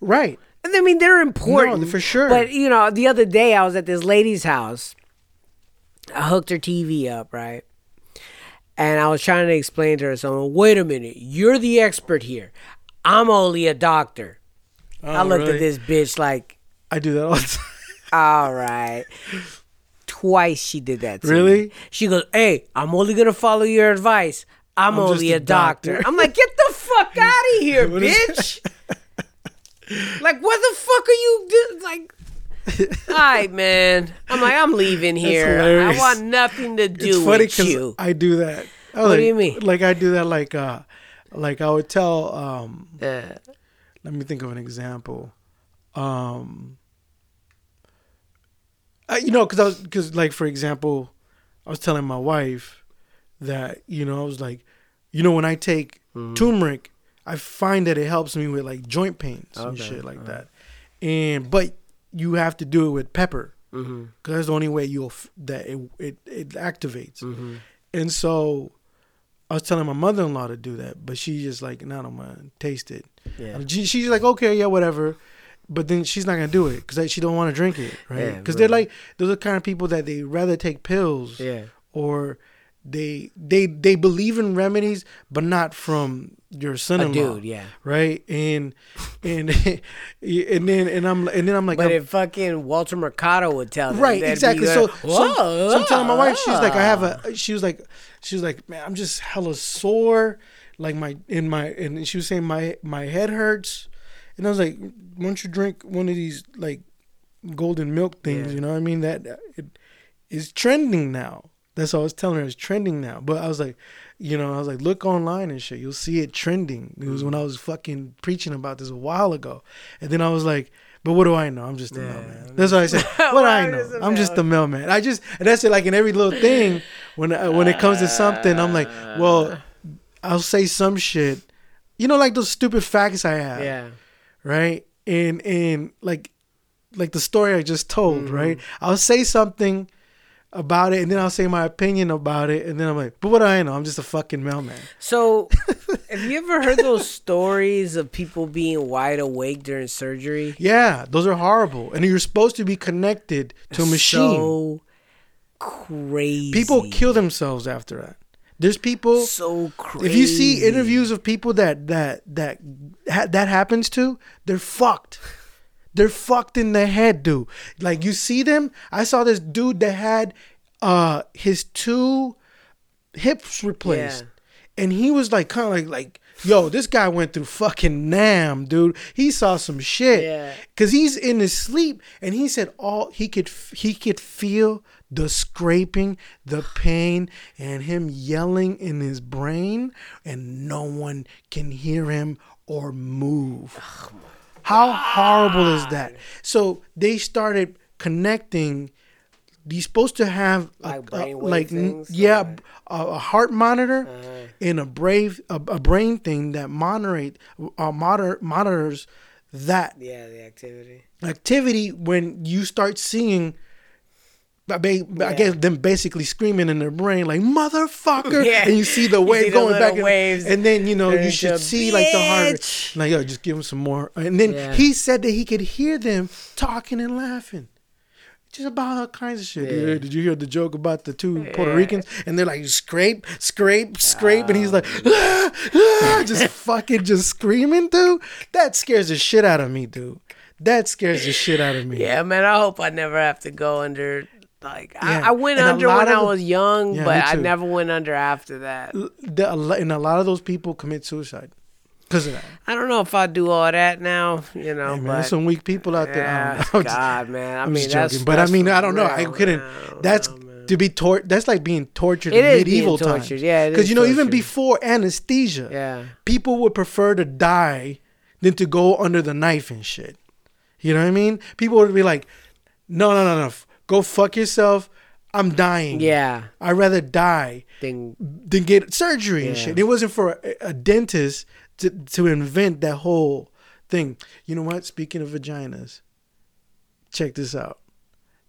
right. And I mean, they're important No, for sure. But you know, the other day I was at this lady's house. I hooked her TV up, right? And I was trying to explain to her, so wait a minute, you're the expert here. I'm only a doctor. Oh, I Oh, looked really? at this bitch like, I do that all the time. (laughs) all right. Twice she did that. To Really? Me. She goes, "Hey, I'm only gonna follow your advice. I'm, I'm only a, a doctor. doctor. I'm like, "Get the fuck (laughs) out of here, bitch!" Like, what the fuck are you do? Like, (laughs) all right, man. I'm like, I'm leaving here. I want nothing to do it's funny with you. I do that. I What do like- you mean? Like I do that. Like uh, like I would tell. Um, Yeah. let me think of an example. Um, I, you know, because I was because like for example, I was telling my wife that you know I was like, you know, when I take Mm-hmm. turmeric, I find that it helps me with like joint pains and shit like uh-huh. that. And but you have to do it with pepper Mm-hmm. because that's the only way you'll f- that it it, it activates. Mm-hmm. And so I was telling my mother in law to do that, but she just like, no, don't want to taste it. Yeah. She, she's like, okay, yeah, whatever. But then she's not gonna do it because she don't want to drink it, right? Yeah, Because right. they're like, those are the kind of people that they rather take pills, Yeah. or they they they believe in remedies, but not from your son-in-law, dude, yeah. right? And and (laughs) and then and I'm and then I'm like, But I'm- if fucking Walter Mercado would tell them, right exactly like, so, so, "Whoa, so i'm telling my wife she's like i have ah." a she was like she was like man i'm just hella sore like my in my and she was saying my my head hurts and i was like why don't you drink one of these like golden milk things Yeah. you know what i mean that it is trending now that's what i was telling her it's trending now but i was like you know i was like look online and shit you'll see it trending it was when i was fucking preaching about this a while ago and then i was like but what do I know? I'm just a Yeah. mailman. That's what I said. (laughs) What do I know? I'm just a mailman. I just and that's it. Like in every little thing, when I, when it comes to something, I'm like, well, I'll say some shit. You know, like those stupid facts I have, Yeah. right? And and like like the story I just told, right? I'll say something about it, and then I'll say my opinion about it, and then I'm like, but what do I know? I'm just a fucking mailman. So, (laughs) have you ever heard those stories of people being wide awake during surgery? Yeah, those are horrible, and you're supposed to be connected to a machine. So crazy. people kill themselves after that. There's people. So crazy. If you see interviews of people that that that that happens to, they're fucked. They're fucked in the head, dude. Like you see them. I saw this dude that had uh his two hips replaced, and he was like kind of like like. Yo, this guy went through fucking Nam, dude. He saw some shit. Yeah. Cause he's in his sleep, and he said all he could he could feel the scraping, the pain, and him yelling in his brain, and no one can hear him or move. How horrible is that? So they started connecting. You're supposed to have a, Like a- like things, yeah, or- a, a heart monitor Uh-huh. and a brave a, a brain thing that moderate uh, monitor, monitors that Yeah, the activity. activity when you start seeing I ba- I Yeah. guess them basically screaming in their brain like motherfucker (laughs) Yeah. and you see the wave see going little back and, waves and then you know you should see like the heart like yo just give him some more and then Yeah. he said that he could hear them talking and laughing just about all kinds of shit. Yeah. Did you hear the joke about the two Puerto Ricans? And they're like scrape, scrape, scrape, and he's like, Oh. "Ah, ah," just fucking just screaming, dude. That scares the shit out of me, dude. That scares the shit out of me. Yeah, man. I hope I never have to go under. Like Yeah, I, I went and under when I the- was young, Yeah, but I never went under after that. The, and a lot of those people commit suicide because of that. I don't know if I do all that now. You know, Hey, man, but there's some weak people out there. I yeah, don't know. (laughs) Just- God, man. I I'm mean, just that's joking, but I mean, I don't know. I couldn't. That's to be tor- That's like being tortured It in medieval times. tortured, yeah, because you know, even before anesthesia, Yeah. people would prefer to die than to go under the knife and shit. You know what I mean? People would be like, "No, no, no, no, go fuck yourself. I'm dying. Yeah. I'd rather die Thing. than get surgery and Yeah. shit. It wasn't for a, a dentist to to invent that whole thing. You know what? Speaking of vaginas, check this out.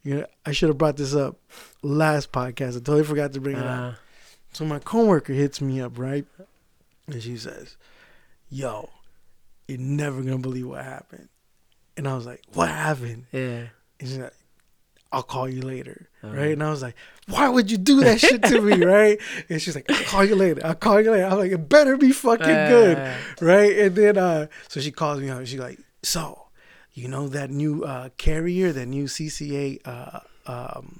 You know, I should have brought this up last podcast. I totally forgot to bring it up. Uh, So my coworker hits me up, right? And she says, Yo, you're never gonna believe what happened. And I was like, What happened? yeah. And she's like, I'll call you later. Uh-huh. Right? And I was like, Why would you do that shit to me? (laughs) Right? And she's like, I'll call you later. I'll call you later. I'm like, it better be fucking good. Uh. Right? And then uh so she calls me up and she's like, So, you know that new uh carrier, that new CCA uh um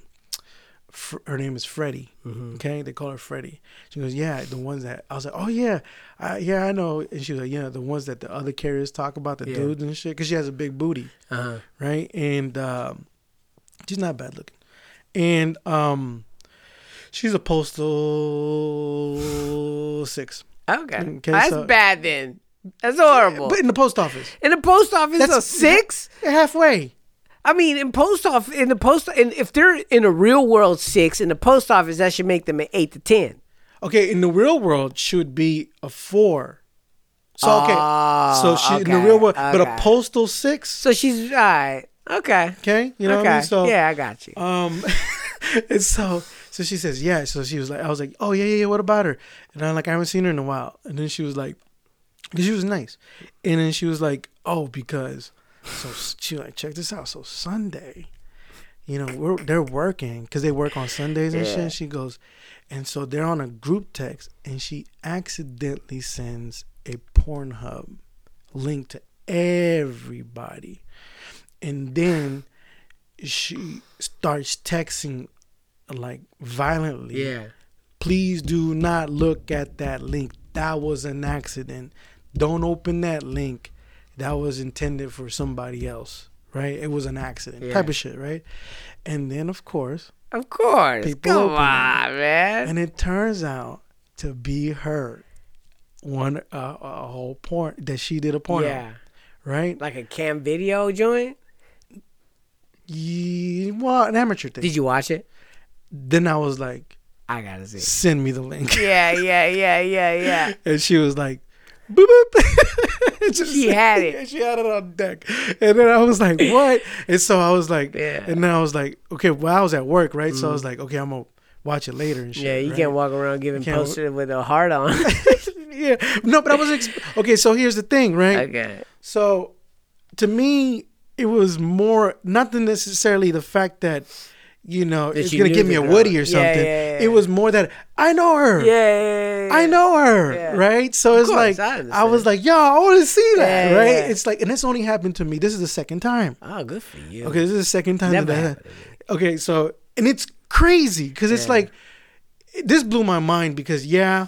Fr- her name is Freddie. Okay, they call her Freddie. She goes, yeah, the ones that I was like, oh yeah, I, yeah, I know. And she was like, yeah, the ones that the other carriers talk about, the Yeah. dudes and shit, because she has a big booty, Uh-huh. right? And um, she's not bad looking, and um, she's a postal six, Okay. Okay, That's so- bad then. That's horrible. but in the post office, in the post office, that's a six. halfway. I mean, in post office, in the post, and if they're in a real world six, in the post office, that should make them an eight to ten. Okay, in the real world, should be a four. So okay, Oh, so she in the real world, but a postal six. So she's all right. Okay. Okay, you know okay. what I mean. So yeah, I got you. Um, (laughs) and so so she says yeah. So she was like, I was like, oh yeah yeah yeah. What about her? And I'm like, I haven't seen her in a while. And then she was like, because she was nice. And then she was like, oh because so she like check this out. So Sunday, you know, we're they're working because they work on Sundays and Yeah. shit. She goes, and so they're on a group text, and she accidentally sends a Pornhub link to everybody, and then she starts texting like violently. yeah. Please do not look at that link. That was an accident. Don't open that link. That was intended for somebody else. Right? It was an accident. Yeah. Type of shit, right? And then of course, Of course. People Come open it. on, man. and it turns out to be her. One uh, a whole porn that she did a porn. yeah. Right? Like a cam video joint. Yeah, well, an amateur thing. Did you watch it? then I was like, I gotta see. it. send me the link. Yeah, yeah, yeah, yeah, yeah. (laughs) And she was like, boop, boop. (laughs) Just- She had it. (laughs) She had it on deck. And then I was like, what? And so I was like, Yeah. and then I was like, okay, well, I was at work, right? So I was mm-hmm. like, okay, I'm to watch it later and shit. Yeah, you right? can't walk around giving posters with a heart on. yeah. No, but I was, ex- okay, so here's the thing, right? okay. So to me, it was more, not necessarily the fact that, you know, That it's going to give me a. Woody or Yeah, something. yeah, yeah. It was more that I know her. Yeah. I know her, Yeah. right? So it's course, like I I, was like, "Yo, I want to see that," Yeah, right? yeah, yeah. It's like, and this only happened to me. This is the second time. Oh, good for you. Okay, this is the second time Never that that. happened Okay, so and it's crazy because it's like this blew my mind because yeah,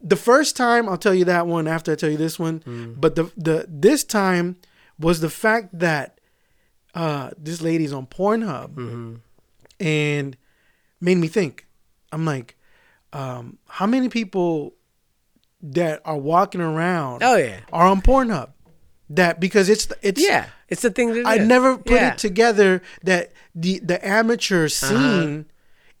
the first time I'll tell you that one after I tell you this one, Mm. but the the this time was the fact that uh this lady's on Pornhub Mm-hmm. and made me think. I'm like, um, how many people that are walking around Oh yeah. are on Pornhub? That because it's it's Yeah. It's the thing. I never put Yeah. Uh-huh. it together that the the amateur scene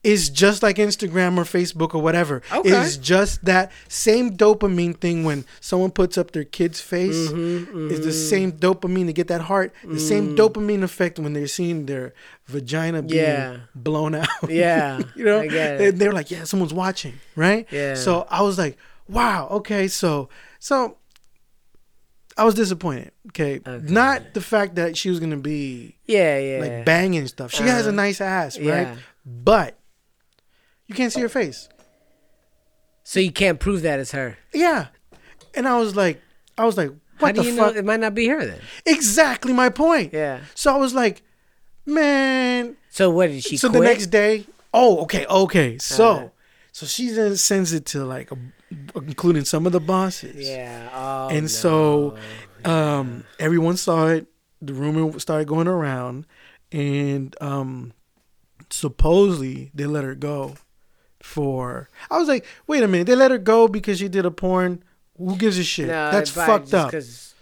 is just like Instagram or Facebook or whatever. Okay. It's just that same dopamine thing when someone puts up their kid's face. Mm-hmm, It's the same dopamine to get that heart. The Mm. same dopamine effect when they're seeing their vagina being Yeah. blown out. (laughs) Yeah, you know, They, they're like, yeah, someone's watching, right? Yeah. So I was like, wow, okay, so so I was disappointed. Okay, Okay. not the fact that she was gonna be Yeah, yeah. like banging stuff. She has a Uh-huh. nice ass, right? Yeah. But you can't see her face. So you can't prove that it's her. Yeah, and I was like, I was like, what How do the you fuck? know it might not be her then? Exactly my point. Yeah. So I was like, man. So what did she so quit? the next day, oh, okay, okay. So, Uh-huh. so she then sends it to like, a, including some of the bosses. Yeah. Oh, and so um everyone saw it the rumor started going around and um supposedly they let her go for. I was like wait a minute they let her go because she did a porn? Who gives a shit? No, that's fucked up. 'cause-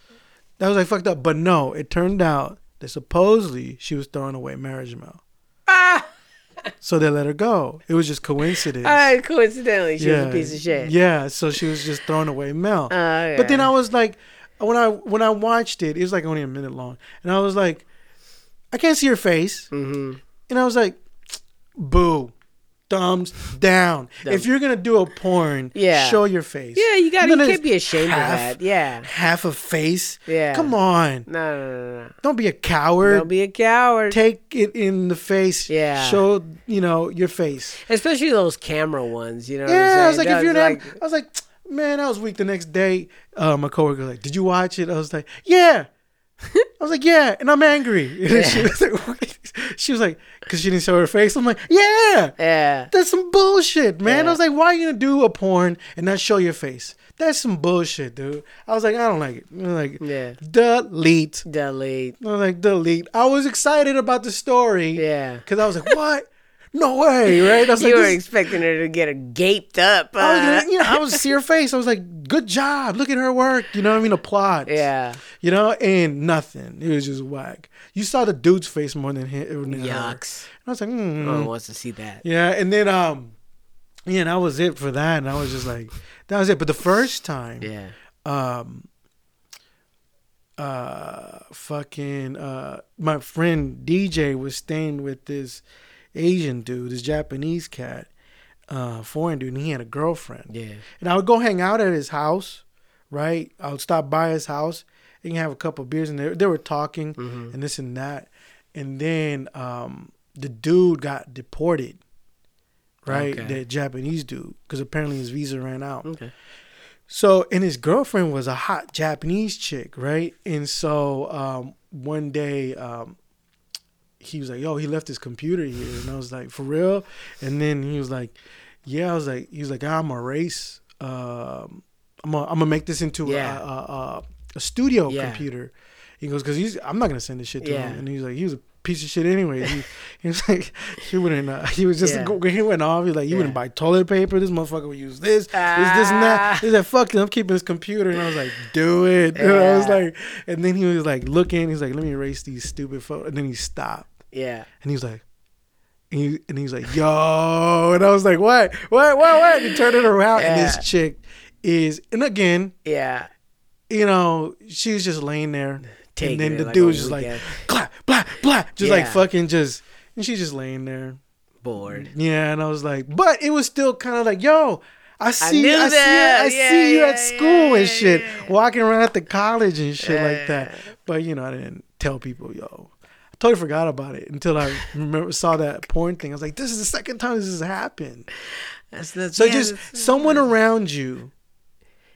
that was like fucked up. But no it turned out that supposedly she was throwing away marriage mail Ah! (laughs) so they let her go. It was just coincidence. Right, coincidentally, she was a piece of shit. yeah so she was just throwing away mail Oh, but then. I was like, when I when I watched it, it was like only a minute long, and I was like, I can't see her face, Mhm. and I was like, boo, thumbs down. Dumb. If you're gonna do a porn, Yeah. show your face. Yeah, you got. to None You can't be ashamed half- of that. Yeah. half a face. Yeah. come on, No, no, no, no. don't be a coward. Don't be a coward. Take it in the face. Yeah. show you know your face. Especially those camera ones. You know. what I'm Yeah, I was like, if you're was not, I was like, man, I was weak the next day. Uh, my coworker was like, did you watch it? I was like, yeah. I was like, yeah, and I'm angry. (laughs) And she was like, she was like, because she didn't show her face. I'm like, yeah, Yeah. that's some bullshit, man. Yeah. I was like, why are you gonna do a porn and not show your face? That's some bullshit, dude. I was like, I don't like it. Like, Yeah. delete. Delete. I was like, delete. I was excited about the story. Yeah. Because I was like, what? No way, right? I was (laughs) You like, were this- expecting her to get a gaped up. I was, uh, you know, I was see her face. I was like, "Good job! Look at her work." You know what I mean? Applaud. yeah. You know, and nothing. It was just whack. You saw the dude's face more than him. Than her. Yucks. I was like, No mm. one wants to see that. yeah. And then, um, yeah, that was it for that. And I was just like, that was it. But the first time, Yeah. um, uh, fucking, uh, my friend DJ was staying with this Asian dude, this Japanese cat, uh, foreign dude, and he had a girlfriend. Yeah. And I would go hang out at his house, right? I would stop by his house and have a couple beers, and they, they were talking Mhm. and this and that. And then um, the dude got deported, right? Okay. The Japanese dude, because apparently his visa ran out. Okay. So, and his girlfriend was a hot Japanese chick, right? And so um, one day um, he was like, "Yo, he left his computer here," and I was like, "For real?" And then he was like, "Yeah." I was like, "He was like, I'm a race. Um, I'm gonna I'm gonna make this into Yeah. a, a, a, a studio Yeah. computer." He goes, "Cause he's I'm not gonna send this shit to Yeah. him." And he was like, "He was a piece of shit anyway." He, he was like, (laughs) he wouldn't. Uh, he was just Yeah. he went off. He was like, "You Yeah. wouldn't buy toilet paper. This motherfucker would use this, this, this, and that." Ah. He's like, "Fuck it, I'm keeping his computer." And I was like, "Do it." And (laughs) I was like, and then he was like looking. He's like, "Let me erase these stupid photos." And then he stopped. Yeah. And he was like, and he, and he was like, yo. (laughs) And I was like, what? What? What? What? And he turned it around. And this chick is, and again, Yeah. you know, she's just laying there, Taking and then the like dude was just like, weekend. Blah blah just like fucking just, and she's just laying there. Bored. Yeah, and I was like, but it was still kind of like, yo, I see, knew I, see. I Yeah, see you yeah, at school yeah, and shit, yeah. walking around at the college and shit Yeah. like that. But you know, I didn't tell people, yo. I totally forgot about it until I (laughs) remember saw that porn thing. I was like, this is the second time this has happened. That's the So yeah, just that's- someone around you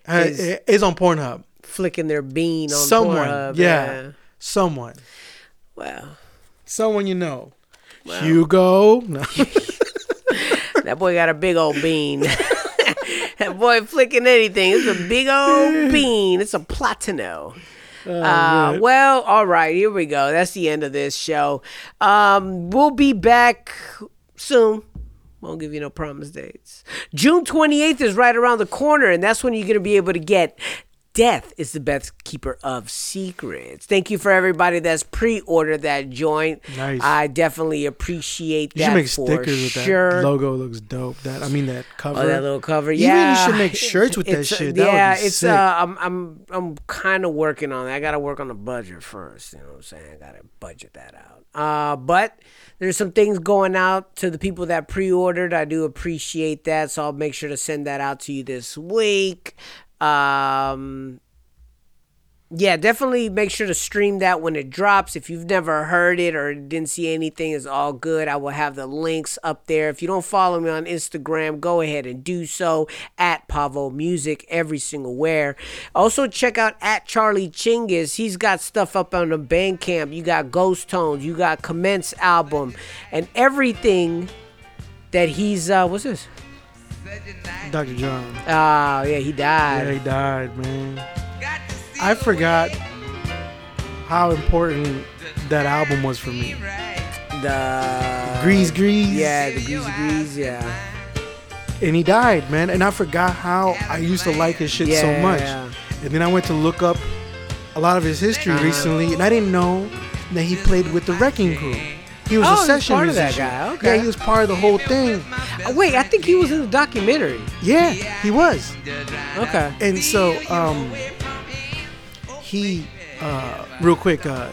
Is- is, is on Pornhub. flicking their bean on Someone, Pornhub, yeah. Someone, Well, someone you know. Hugo. No. (laughs) that boy got a big old bean. (laughs) that boy flicking anything. It's a big old (laughs) bean. It's a platino. uh, well, all right, here we go. That's the end of this show. Um, we'll be back soon. Won't give you no promise dates. June 28th is right around the corner, and that's when you're going to be able to get Death is the best keeper of secrets. Thank you for everybody that's pre-ordered that joint. Nice. I definitely appreciate You that should make stickers with sure. that logo. Looks dope. That I mean that cover. Oh, that little cover. Yeah, you should make shirts with (laughs) that It's, uh, shit. That would yeah, it's sick. uh, I'm I'm I'm kind of working on that. I got to work on the budget first. You know what I'm saying? I got to budget that out. Uh, but there's some things going out to the people that pre-ordered. I do appreciate that, so I'll make sure to send that out to you this week. Um, yeah, definitely make sure to stream that when it drops. If you've never heard it or didn't see anything, it's all good. I will have the links up there. If you don't follow me on Instagram, go ahead and do so at Pavo Music every single where. Also check out at Charlie Chinggis. He's got stuff up on the Bandcamp. You got Ghost Tones, you got Commence album, and everything that he's uh what's this? Dr. John. Oh yeah, he died. Yeah, he died, man. I forgot how important that album was for me. The Grease, Grease. Yeah, the Greasy Grease, yeah. and he died, man. And I forgot how I used to like his shit so much. Yeah. much. And then I went to look up a lot of his history Uh-huh. recently, and I didn't know that he played with the Wrecking Crew. He was Oh, he a was session part of that guy, okay. Yeah, he was part of the whole thing. Oh, wait, I think he was in the documentary. Yeah, he was. Okay. And so, um, he, uh, real quick, uh,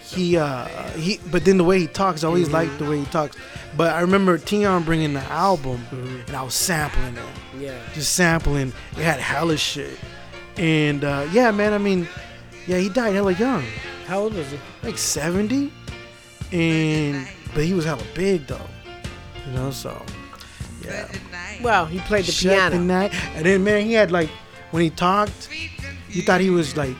he, uh, he, but then the way he talks, I always liked the way he talks. But I remember Tion bringing the album, and I was sampling it. Yeah. just sampling. It had hella shit. And uh, yeah, man, I mean, yeah, he died hella young, How old was he? like 70. And but he was hella big though, you know. So yeah, Well, he played the Shut the piano. night. And then man, he had like when he talked, you thought he was like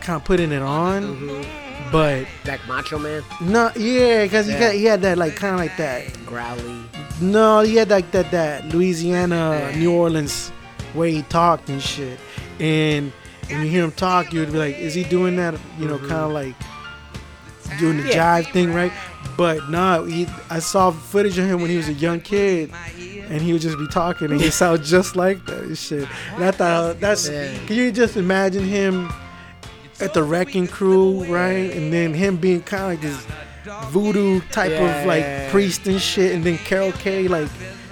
kind of putting it on, but Like Macho Man, no, yeah, because Yeah. he got he had that like kind of like that. growly. No, he had like that that Louisiana, New Orleans way he talked and shit. And when you hear him talk, you would be like, is he doing that? You know, mm-hmm. kind of like doing the. Yeah. jive thing, right? But no, he, I saw footage of him when he was a young kid, and he would just be talking, and he (laughs) sound just like that and shit. And I thought that's Yeah. can you just imagine him at the wrecking crew, right? And then him being kind of like this voodoo type of like priest and shit, and then Carol Kaye like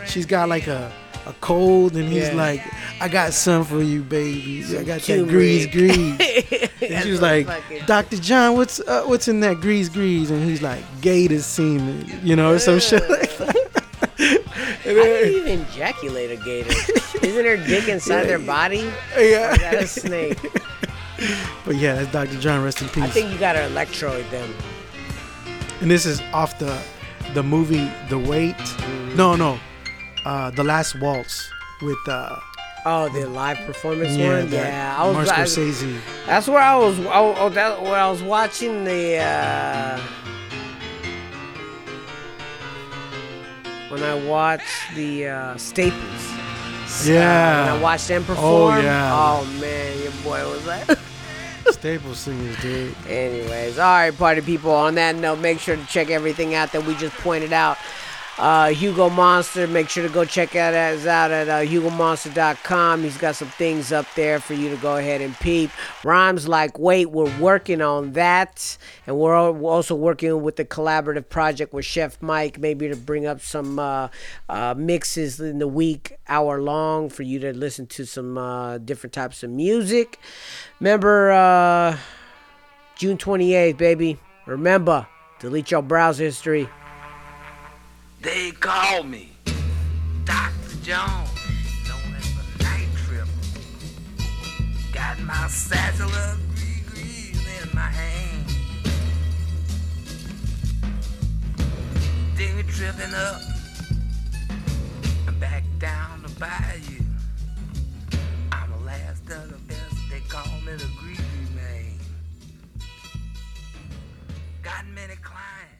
she's got like a a cold, and he's Yeah. like, "I got some for you, baby. I got that grease, grease." (laughs) And she was like, "Dr. John, what's uh, what's in that grease, grease?" And he's like, "Gator semen," you know, or some shit like that. And How do you even ejaculate a gator? Isn't there dick inside their body? Yeah. is that a snake? But yeah, that's Dr. John. Rest in peace. I think you gotta electrode them. and this is off the the movie The Wait. No, no, uh, The Last Waltz with uh, Oh, the live performance yeah, one. Yeah, I was. Martin I- that's where I was. Oh, oh, that where I was watching the. Uh, when I watched the uh, Staples. Yeah. Uh, when I watched them perform. Oh yeah. Oh man, your boy was like. (laughs) Staples singers, dude. Anyways, all right, party people. On that note, make sure to check everything out that we just pointed out. Uh, Hugo Monster. Make sure to go check that us out at uh, HugoMonster.com. He's got some things up there for you to go ahead and peep. Rhymes like wait, we're working on that, and we're we're also working with the collaborative project with Chef Mike, maybe to bring up some uh, uh, mixes in the week, hour long, for you to listen to some uh, different types of music. Remember, uh, June 28th, baby. Remember, delete your browser history. They call me Dr. Jones, known as the night tripper. Got my satchel of degrees in my hand. Then tripping up and back down the bayou. I'm the last of the best, they call me the